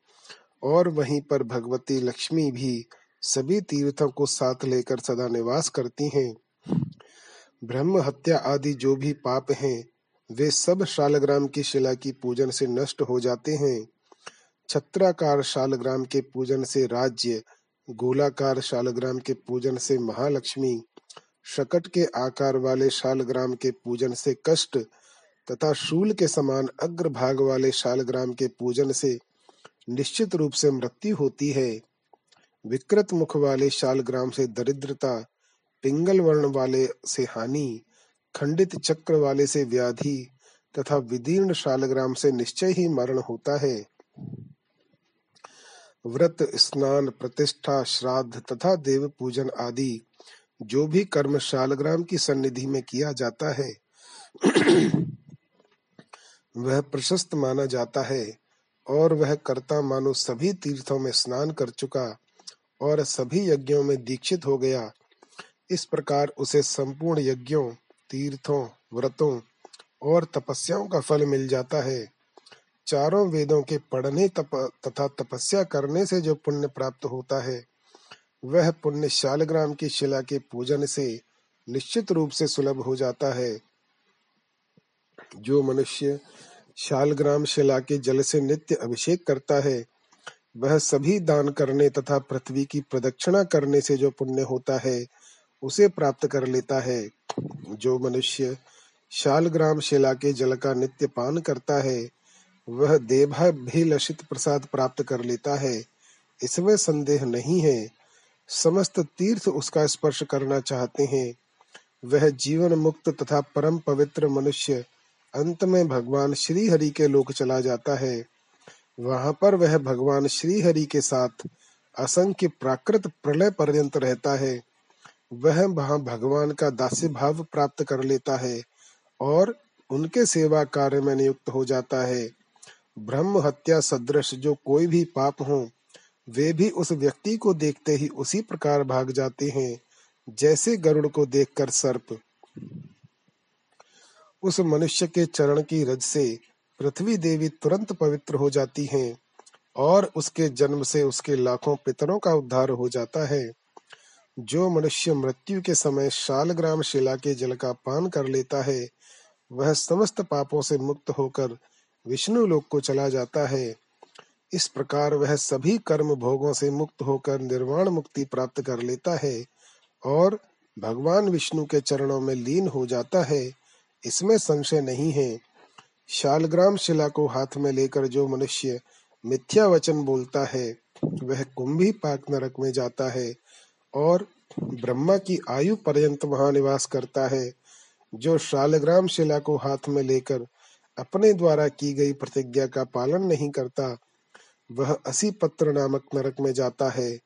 और वहीं पर भगवती लक्ष्मी भी सभी तीर्थों को साथ लेकर सदा निवास करती हैं। ब्रह्म हत्या आदि जो भी पाप हैं, वे सब शालग्राम की शिला की पूजन से नष्ट हो जाते हैं। छत्राकार शालग्राम के पूजन से राज्य गोलाकार शालग्राम के पूजन से महालक्ष्मी, शकट के आकार वाले शालग्राम के पूजन से कष्ट तथा शूल के समान अग्र भाग वाले शालग्राम के पूजन से निश्चित रूप से मृत्यु होती है। विकृत मुख वाले शालग्राम से दरिद्रता, पिंगल वर्ण वाले से हानि, खंडित चक्र वाले से व्याधि तथा विदीर्ण शालग्राम से निश्चय ही मरण होता है। व्रत, स्नान, प्रतिष्ठा, श्राद्ध तथा देव पूजन आदि जो भी कर्म शालग्राम की सन्निधि में किया जाता है, वह प्रशस्त माना जाता है और वह कर्ता मानो सभी तीर्थों में स्नान कर चुका और सभी यज्ञों में दीक्षित हो गया। इस प्रकार उसे संपूर्ण यज्ञों, तीर्थों, व्रतों और तपस्याओं का फल मिल जाता है। चारों वेदों के पढ़ने तप, तथा तपस्या करने से जो पुण्य प्राप्त होता है, वह पुण्य शालग्राम की शिला के पूजन से निश्चित रूप से सुलभ हो जाता है। जो मनुष्य शालग्राम शिला के जल से नित्य अभिषेक करता है, वह सभी दान करने तथा पृथ्वी की प्रदक्षिणा करने से जो पुण्य होता है, उसे प्राप्त कर लेता है। जो मनुष्य शालग्राम शिला के जल का नित्य पान करता है वह देभा भी लसित प्रसाद प्राप्त कर लेता है। इसमें संदेह नहीं है। समस्त तीर्थ उसका स्पर्श करना चाहते हैं। वह जीवन मुक्त तथा परम पवित्र मनुष्य अंत में भगवान श्री हरि के लोक चला जाता है। वहाँ पर वह भगवान श्री हरि के साथ असंख्य प्राकृत प्रलय पर्यंत रहता है। वह वहाँ भगवान का दास्य भाव प्राप्त कर लेता है और उनके सेवा कार्य में नियुक्त हो जाता है। ब्रह्म हत्या सदृश जो कोई भी पाप हो, वे भी उस व्यक्ति को देखते ही उसी प्रकार भाग जाते हैं, जैसे गरुड़ को देखकर सर्प। उस मनुष्य के चरण की रज से पृथ्वी देवी तुरंत पवित्र हो जाती हैं, और उसके जन्म से उसके लाखों पितरों का उद्धार हो जाता है। जो मनुष्य मृत्यु के समय शालग्राम शिला के जल का पान कर लेता है, वह समस्त पापों से मुक्त होकर विष्णु लोक को चला जाता है। इस प्रकार वह सभी कर्म भोगों से मुक्त होकर निर्वाण मुक्ति प्राप्त कर लेता है और भगवान विष्णु के चरणों में लीन हो जाता है। इसमें संशय नहीं है। शालग्राम शिला को हाथ में लेकर जो मनुष्य मिथ्या वचन बोलता है, वह कुंभी पाक नरक में जाता है और ब्रह्मा की आयु पर्यंत वहाँ निवास करता है। जो शालग्राम शिला को हाथ में लेकर अपने द्वारा की गई प्रतिज्ञा का पालन नहीं करता, वह असी पत्र नामक नरक में जाता है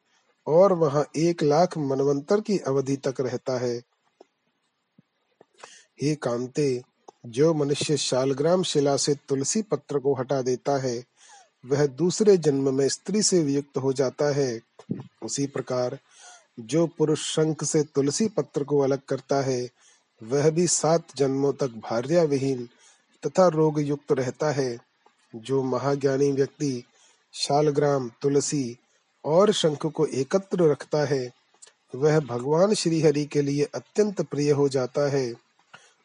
और वहाँ एक लाख मनवंतर की अवधि तक रहता है। हे कांते, जो मनुष्य शालग्राम शिला से तुलसी पत्र को हटा देता है, वह दूसरे जन्म में स्त्री से वियुक्त हो जाता है। उसी प्रकार, जो पुरुष शंख से तुलसी पत्र को अलग करता है, वह भी सात जन्मों तक भार्या विहीन तथा रोग युक्त रहता है। जो महाज्ञानी व्यक्ति शालग्राम, तुलसी और शंख को एकत्र रखता है, वह भगवान श्री हरि के लिए अत्यंत प्रिय हो जाता है।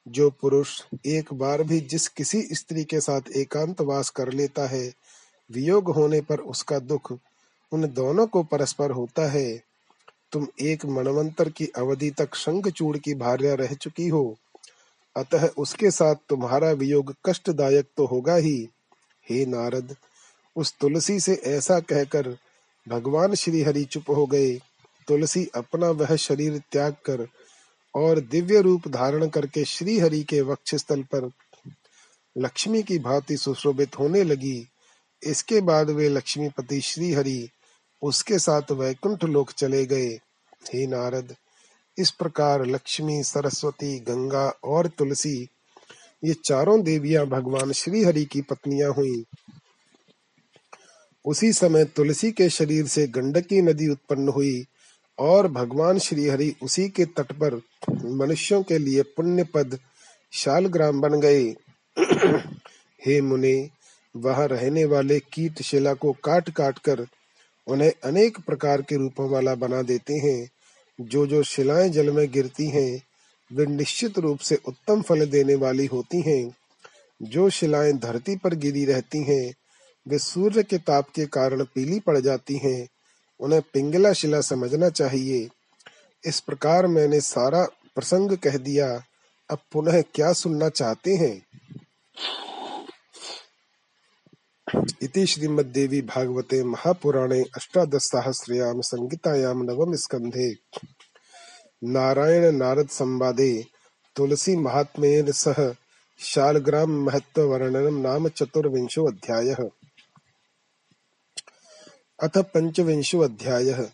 जो पुरुष एक बार भी जिस किसी स्त्री के साथ एकांत वास कर लेता है, वियोग होने पर उसका दुख उन दोनों को परस्पर होता है। तुम एक मनवंतर की अवधि तक शंखचूड़ की भार्या रह चुकी हो अतः उसके साथ तुम्हारा वियोग कष्टदायक तो होगा ही। हे नारद, उस तुलसी से ऐसा कहकर भगवान श्री हरि चुप हो गए। तुलसी अपना वह शरीर त्याग कर और दिव्य रूप धारण करके श्री हरि के वक्ष स्थल पर लक्ष्मी की भांति सुशोभित होने लगी। इसके बाद वे लक्ष्मीपति श्री हरि उसके साथ वैकुंठ लोक चले गए। हे नारद इस प्रकार लक्ष्मी, सरस्वती, गंगा और तुलसी, ये चारों देवियाँ भगवान श्री हरि की पत्नियाँ हुई। उसी समय तुलसी के शरीर से गंडकी नदी उत्पन्न हुई और भगवान श्री हरि उसी के तट पर मनुष्यों के लिए पुण्य पद शालग्राम बन गए। हे मुने, वहाँ रहने वाले कीट शिला को काट काट कर उन्हें अनेक प्रकार के रूपों वाला बना देते हैं। जो जो शिलाएँ जल में गिरती हैं, वे निश्चित रूप से उत्तम फल देने वाली होती हैं। जो शिलाएँ धरती पर गिरी रहती हैं, वे सूर्य के ताप के कारण पीली पड़ जाती हैं। उन्हें पिंगला शिला समझना चाहिए। इस प्रकार मैंने सारा प्रसंग कह दिया। अब पुनः क्या सुनना चाहते हैं? इति श्रीमद्देवी भागवते महापुराणे स्कन्धे नारायण नारद संवादे। तुलसी महात्म्येन सह शालग्राम महत्व वर्णनम नाम चतुर्विंशो अध्यायः। अथ पंचविंशो अध्याय।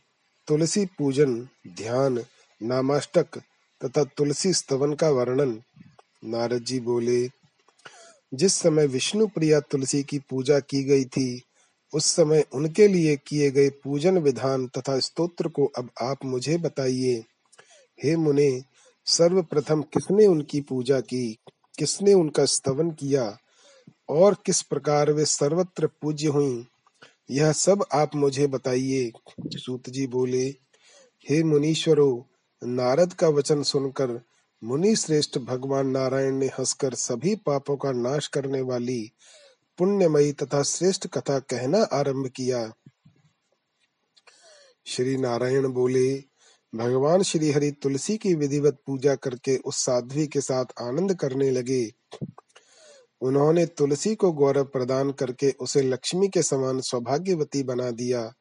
तुलसी पूजन, ध्यान, नामाष्टक तथा तुलसी स्तवन का वर्णन। नारद जी बोले जिस समय विष्णु प्रिया तुलसी की पूजा की गई थी, उस समय उनके लिए किए गए पूजन विधान तथा स्तोत्र को अब आप मुझे बताइए। हे मुने, सर्वप्रथम किसने उनकी पूजा की? किसने उनका स्तवन किया? और किस प्रकार वे सर्वत्र पूज्य हुई? यह सब आप मुझे बताइए। सूत जी बोले, हे मुनीश्वरो, नारद का वचन सुनकर मुनि श्रेष्ठ भगवान नारायण ने हंसकर सभी पापों का नाश करने वाली पुण्यमयी तथा श्रेष्ठ कथा कहना आरंभ किया। श्री नारायण बोले, भगवान श्री हरि तुलसी की विधिवत पूजा करके उस साध्वी के साथ आनंद करने लगे। उन्होंने तुलसी को गौरव प्रदान करके उसे लक्ष्मी के समान सौभाग्यवती बना दिया।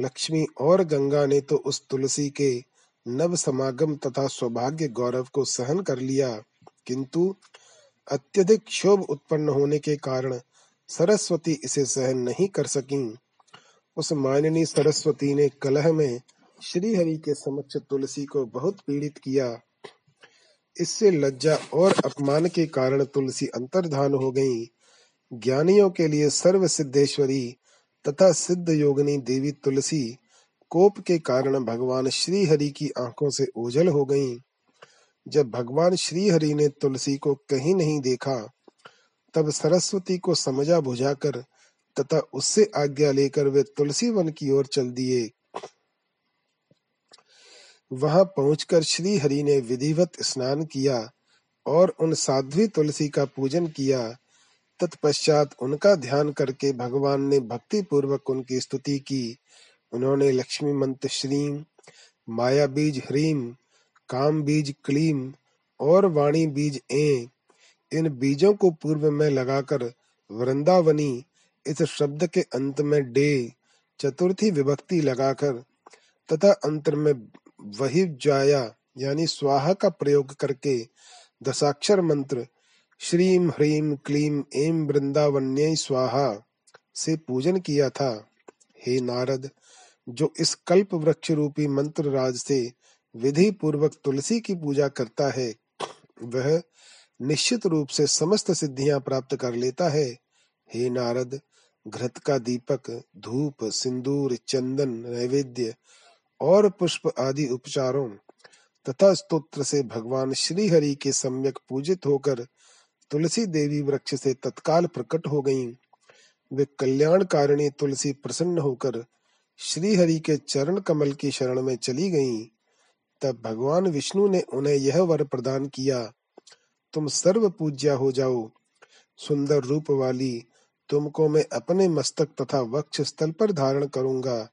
लक्ष्मी और गंगा ने तो उस तुलसी के नव समागम तथा सौभाग्य गौरव को सहन कर लिया। किंतु अत्यधिक क्षोभ उत्पन्न होने के कारण सरस्वती इसे सहन नहीं कर सकी। उस माननी सरस्वती ने कलह में श्री हरि के समक्ष तुलसी को बहुत पीड़ित किया। इससे लज्जा और अपमान के कारण तुलसी अंतर्धान हो गई। ज्ञानियों के लिए सर्व सिद्धेश्वरी तथा सिद्ध योगिनी देवी तुलसी कोप के कारण भगवान श्री हरि की आँखों से ओझल हो गईं। जब भगवान श्री हरि ने तुलसी को कहीं नहीं देखा, तब सरस्वती को समझा बुझाकर तथा उससे आज्ञा लेकर वे तुलसी वन की ओर चल दिए वहाँ पहुंचकर श्री हरि ने विधिवत स्नान किया और उन साध्वी तुलसी का पूजन किया तत्पश्चात उनका ध्यान करके भगवान ने भक्ति पूर्वक उनकी स्तुति की उन्होंने लक्ष्मी मंत्र श्रीम, माया बीज ह्रीम, काम बीज क्लीम और वाणी बीज ए इन बीजों को पूर्व में लगाकर वृंदावनी इस शब्द के अंत में डे, चतुर्थी विभक्ति लगाकर तथा अंतर में वही जाया, यानी स्वाहा का प्रयोग करके दशाक्षर मंत्र, श्रीम ह्रीम क्लीम एम वृंदावन्य स्वाहा से पूजन किया था। हे नारद जो इस कल्प वृक्ष रूपी मंत्र राज से विधि पूर्वक तुलसी की पूजा करता है, वह निश्चित रूप से समस्त सिद्धियाँ प्राप्त कर लेता है हे नारद, घृत का दीपक, धूप, सिंदूर, चंदन, नैवेद्य और पुष्प आदि उपचारों तथा स्तोत्र से भगवान श्री हरि के सम्यक पूजित होकर तुलसी देवी वृक्ष से तत्काल प्रकट हो गईं। वे कल्याणकारिणी तुलसी प्रसन्न होकर श्री हरि के चरण कमल की शरण में चली गईं। तब भगवान विष्णु ने उन्हें यह वर प्रदान किया, तुम सर्व पूज्या हो जाओ, सुंदर रूप वाली, तुमको मैं अपने मस्तक तथा वक्ष स्थल पर धारण करूँगा,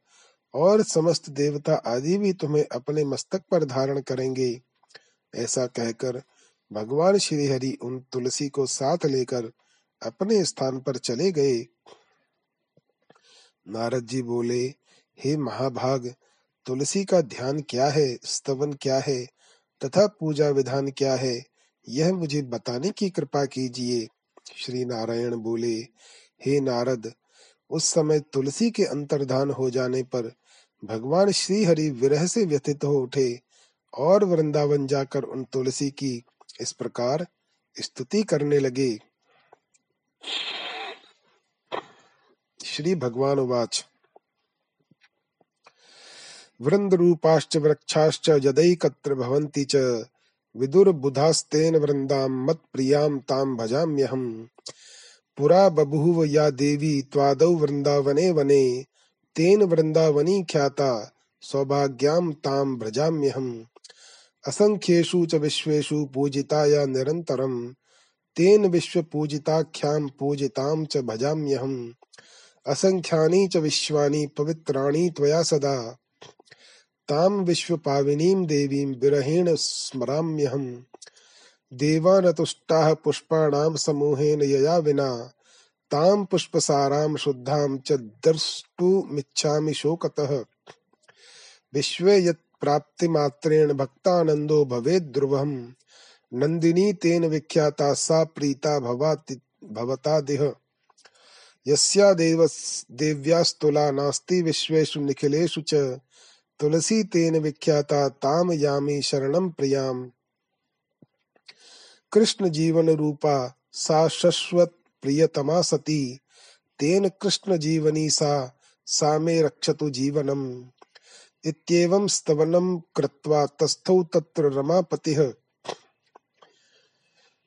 और समस्त देवता आदि भी तुम्हें अपने मस्तक पर धारण करेंगे ऐसा कहकर भगवान श्री हरि उन तुलसी को साथ लेकर अपने स्थान पर चले गए नारद जी बोले हे महाभाग, तुलसी का ध्यान क्या है? स्तवन क्या है? तथा पूजा विधान क्या है? यह मुझे बताने की कृपा कीजिए। श्री नारायण बोले, हे नारद, उस समय तुलसी के अंतर्धान हो जाने पर भगवान श्री हरि विरह से व्यथित हो उठे और वृंदावन जाकर उन तुलसी की इस प्रकार स्तुति करने लगे। श्री भगवान उवाच वृन्दरूपाश्च वृक्षाश्च यदैकत्र भवन्ति च विदुर्बुधास्तेन वृन्दां मत्प्रियाँ तां भजाम्यहम्। पुरा बभूव या देवी त्वादौ वृन्दावने वने, तेन वृन्दावनी ख्याता सौभाग्यां तां भजाम्यहम्। असङ्ख्येषु च विश्वेषु पूजिताया निरन्तरम्, तेन विश्वपूजिताख्यां पूजितां च भजाम्यहम्। असङ्ख्यानि च विश्वानि पवित्राणि त्वया सदा तां विश्वपाविनीं देवीं विरहेण स्मराम्यहम् देवानतुष्टाः पुष्पाणां समूहेन यया विना, तां पुष्पसारां शुद्धां च द्रष्टुमिच्छामि शोकतः। विश्वे यत्प्राप्तिमात्रेण भक्तानन्दो भवेद्ध्रुवम् नन्दिनी तेन विख्याता सा प्रीता भवाति भवतादिह यस्या देव देव्यास्तुला नास्ति विश्वेषु निखिलेषु च तुलसी तेन विख्याता, ताम यामी शरणम प्रियाम। कृष्ण जीवन रूपा, सा शश्वत प्रियतमा सती। तेन कृष्ण जीवनी सा सा मे रक्षतु जीवनम। इत्येवं स्तवनं कृत्वा तस्थौ तत्र रमापतिः।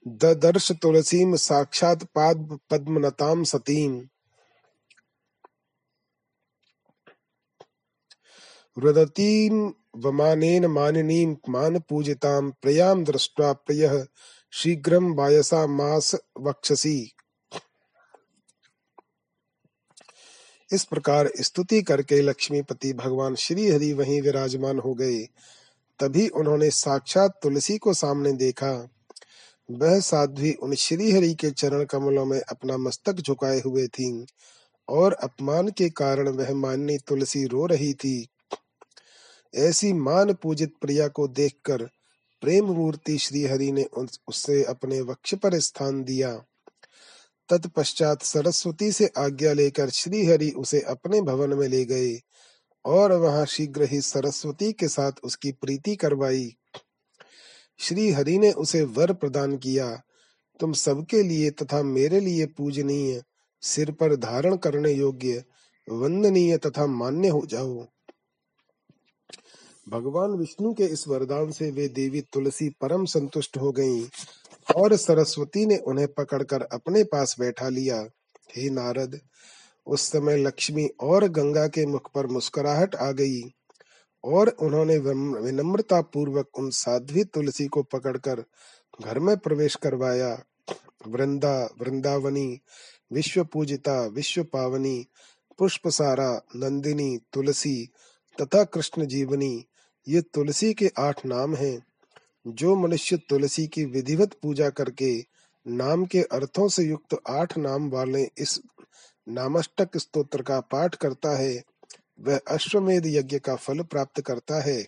ददर्श तुलसीं साक्षात् पाद पद्मनतां सतीम्। रुदतीं वमानेन मानिनीं मानपूजितां प्रियाँ दृष्ट्वा प्रियः शीघ्रं वायसामास वक्षसि। इस प्रकार स्तुति करके लक्ष्मीपति भगवान श्री हरि वहीं विराजमान हो गए। तभी उन्होंने साक्षात तुलसी को सामने देखा। वह साध्वी उन श्री हरि के चरण कमलों में अपना मस्तक झुकाए हुए थी और अपमान के कारण वह माननी तुलसी रो रही थी। ऐसी मान पूजित प्रिया को देखकर प्रेम मूर्ति श्री हरि ने उससे अपने वक्ष पर स्थान दिया। तत्पश्चात सरस्वती से आज्ञा लेकर श्री हरि उसे अपने भवन में ले गए और वहाँ शीघ्र ही सरस्वती के साथ उसकी प्रीति करवाई। श्री हरि ने उसे वर प्रदान किया, तुम सबके लिए तथा मेरे लिए पूजनीय, सिर पर धारण करने योग्य, वंदनीय तथा मान्य हो जाओ। भगवान विष्णु के इस वरदान से वे देवी तुलसी परम संतुष्ट हो गईं और सरस्वती ने उन्हें पकड़कर अपने पास बैठा लिया। हे नारद, उस समय लक्ष्मी और गंगा के मुख पर मुस्कुराहट आ गई और उन्होंने विनम्रता पूर्वक उन साध्वी तुलसी को पकड़कर घर में प्रवेश करवाया। वृंदा, वृंदावनी विश्व पूजिता विश्व पावनी पुष्प सारा नंदिनी, तुलसी तथा कृष्ण जीवनी ये तुलसी के आठ नाम हैं। जो मनुष्य तुलसी की विधिवत पूजा करके नाम के अर्थों से युक्त आठ नाम वाले इस नामष्टक स्तोत्र का पाठ करता है, वह अश्वमेध यज्ञ का फल प्राप्त करता है।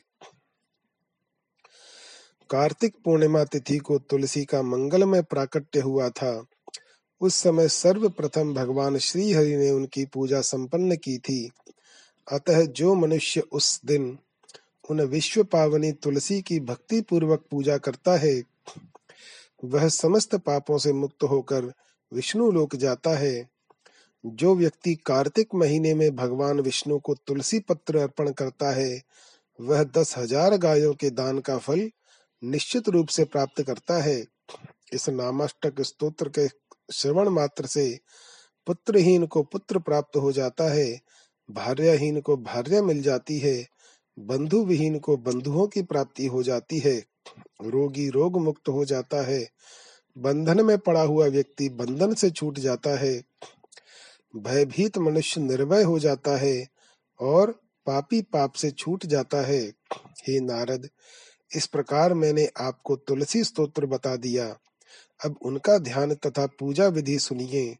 कार्तिक पूर्णिमा तिथि को तुलसी का मंगलमय प्राकट्य हुआ था। उस समय सर्वप्रथम भगवान श्री हरि ने उनकी पूजा संपन्न की थी। अतः जो मनुष्य उस दिन उन विश्व पावनी तुलसी की भक्ति पूर्वक पूजा करता है। वह समस्त पापों से मुक्त होकर विष्णु लोक जाता है। जो व्यक्ति कार्तिक महीने में भगवान विष्णु को तुलसी पत्र अर्पण करता है, वह दस हज़ार गायों के दान का फल निश्चित रूप से प्राप्त करता है। इस नामाष्टक स्तोत्र के श्रवण मात्र से पुत्रहीन को पुत्र प्राप्त हो जाता है। भार्यहीन को भार्य मिल जाती है। बंधु विहीन को बंधुओं की प्राप्ति हो जाती है। रोगी रोग मुक्त हो जाता है। बंधन में पड़ा हुआ व्यक्ति बंधन से छूट जाता है। भयभीत मनुष्य निर्भय हो जाता है और पापी पाप से छूट जाता है। हे नारद, इस प्रकार मैंने आपको तुलसी स्तोत्र बता दिया। अब उनका ध्यान तथा पूजा विधि सुनिए।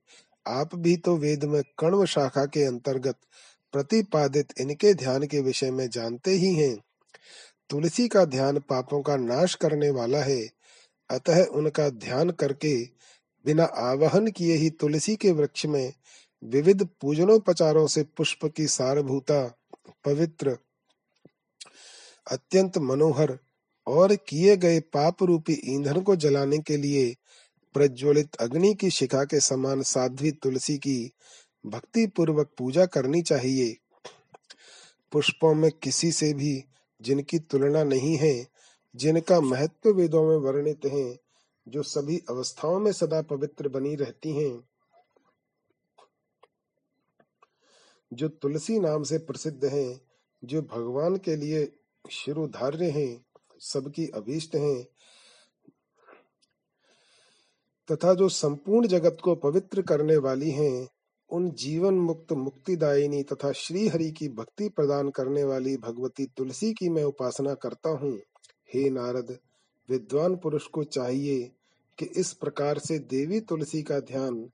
आप भी तो वेद में कण्व शाखा के अंतर्गत प्रतिपादित इनके ध्यान के विषय में जानते ही हैं। तुलसी का ध्यान पापों का नाश करने वाला है। अतः उनका ध्यान करके बिना आवाहन किए ही तुलसी के वृक्ष में विविध पूजनोपचारों से पुष्प की सारभूता पवित्र, अत्यंत मनोहर और किए गए पाप रूपी ईंधन को जलाने के लिए प्रज्वलित अग्नि की शिखा के समान साध्वी तुलसी की भक्ति पूर्वक पूजा करनी चाहिए। पुष्पों में किसी से भी जिनकी तुलना नहीं है, जिनका महत्व वेदों में वर्णित है, जो सभी अवस्थाओं में सदा पवित्र बनी रहती हैं। जो तुलसी नाम से प्रसिद्ध हैं, जो भगवान के लिए शिरोधार्य हैं, सबकी अभीष्ट हैं, तथा जो संपूर्ण जगत को पवित्र करने वाली हैं उन जीवन मुक्त मुक्तिदायिनी तथा श्री हरि की भक्ति प्रदान करने वाली भगवती तुलसी की मैं उपासना करता हूँ। हे नारद, विद्वान पुरुष को चाहिए कि इस प्रकार से देवी तुलसी का ध्यान,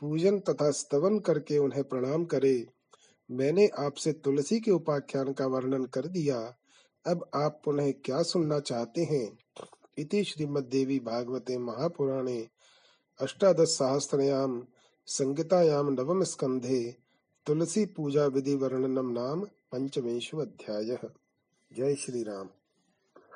पूजन तथा स्तवन करके उन्हें प्रणाम करे। मैंने आपसे तुलसी के उपाख्यान का वर्णन कर दिया। अब आप पुनः क्या सुनना चाहते हैं? इति श्रीमद देवी भागवते महापुराणे अष्टादश सहस्त्रयाम संहितायां नवमस्कन्धे तुलसीपूजाविधिवर्णनं नाम पञ्चमेषु अध्यायः। जय श्रीराम।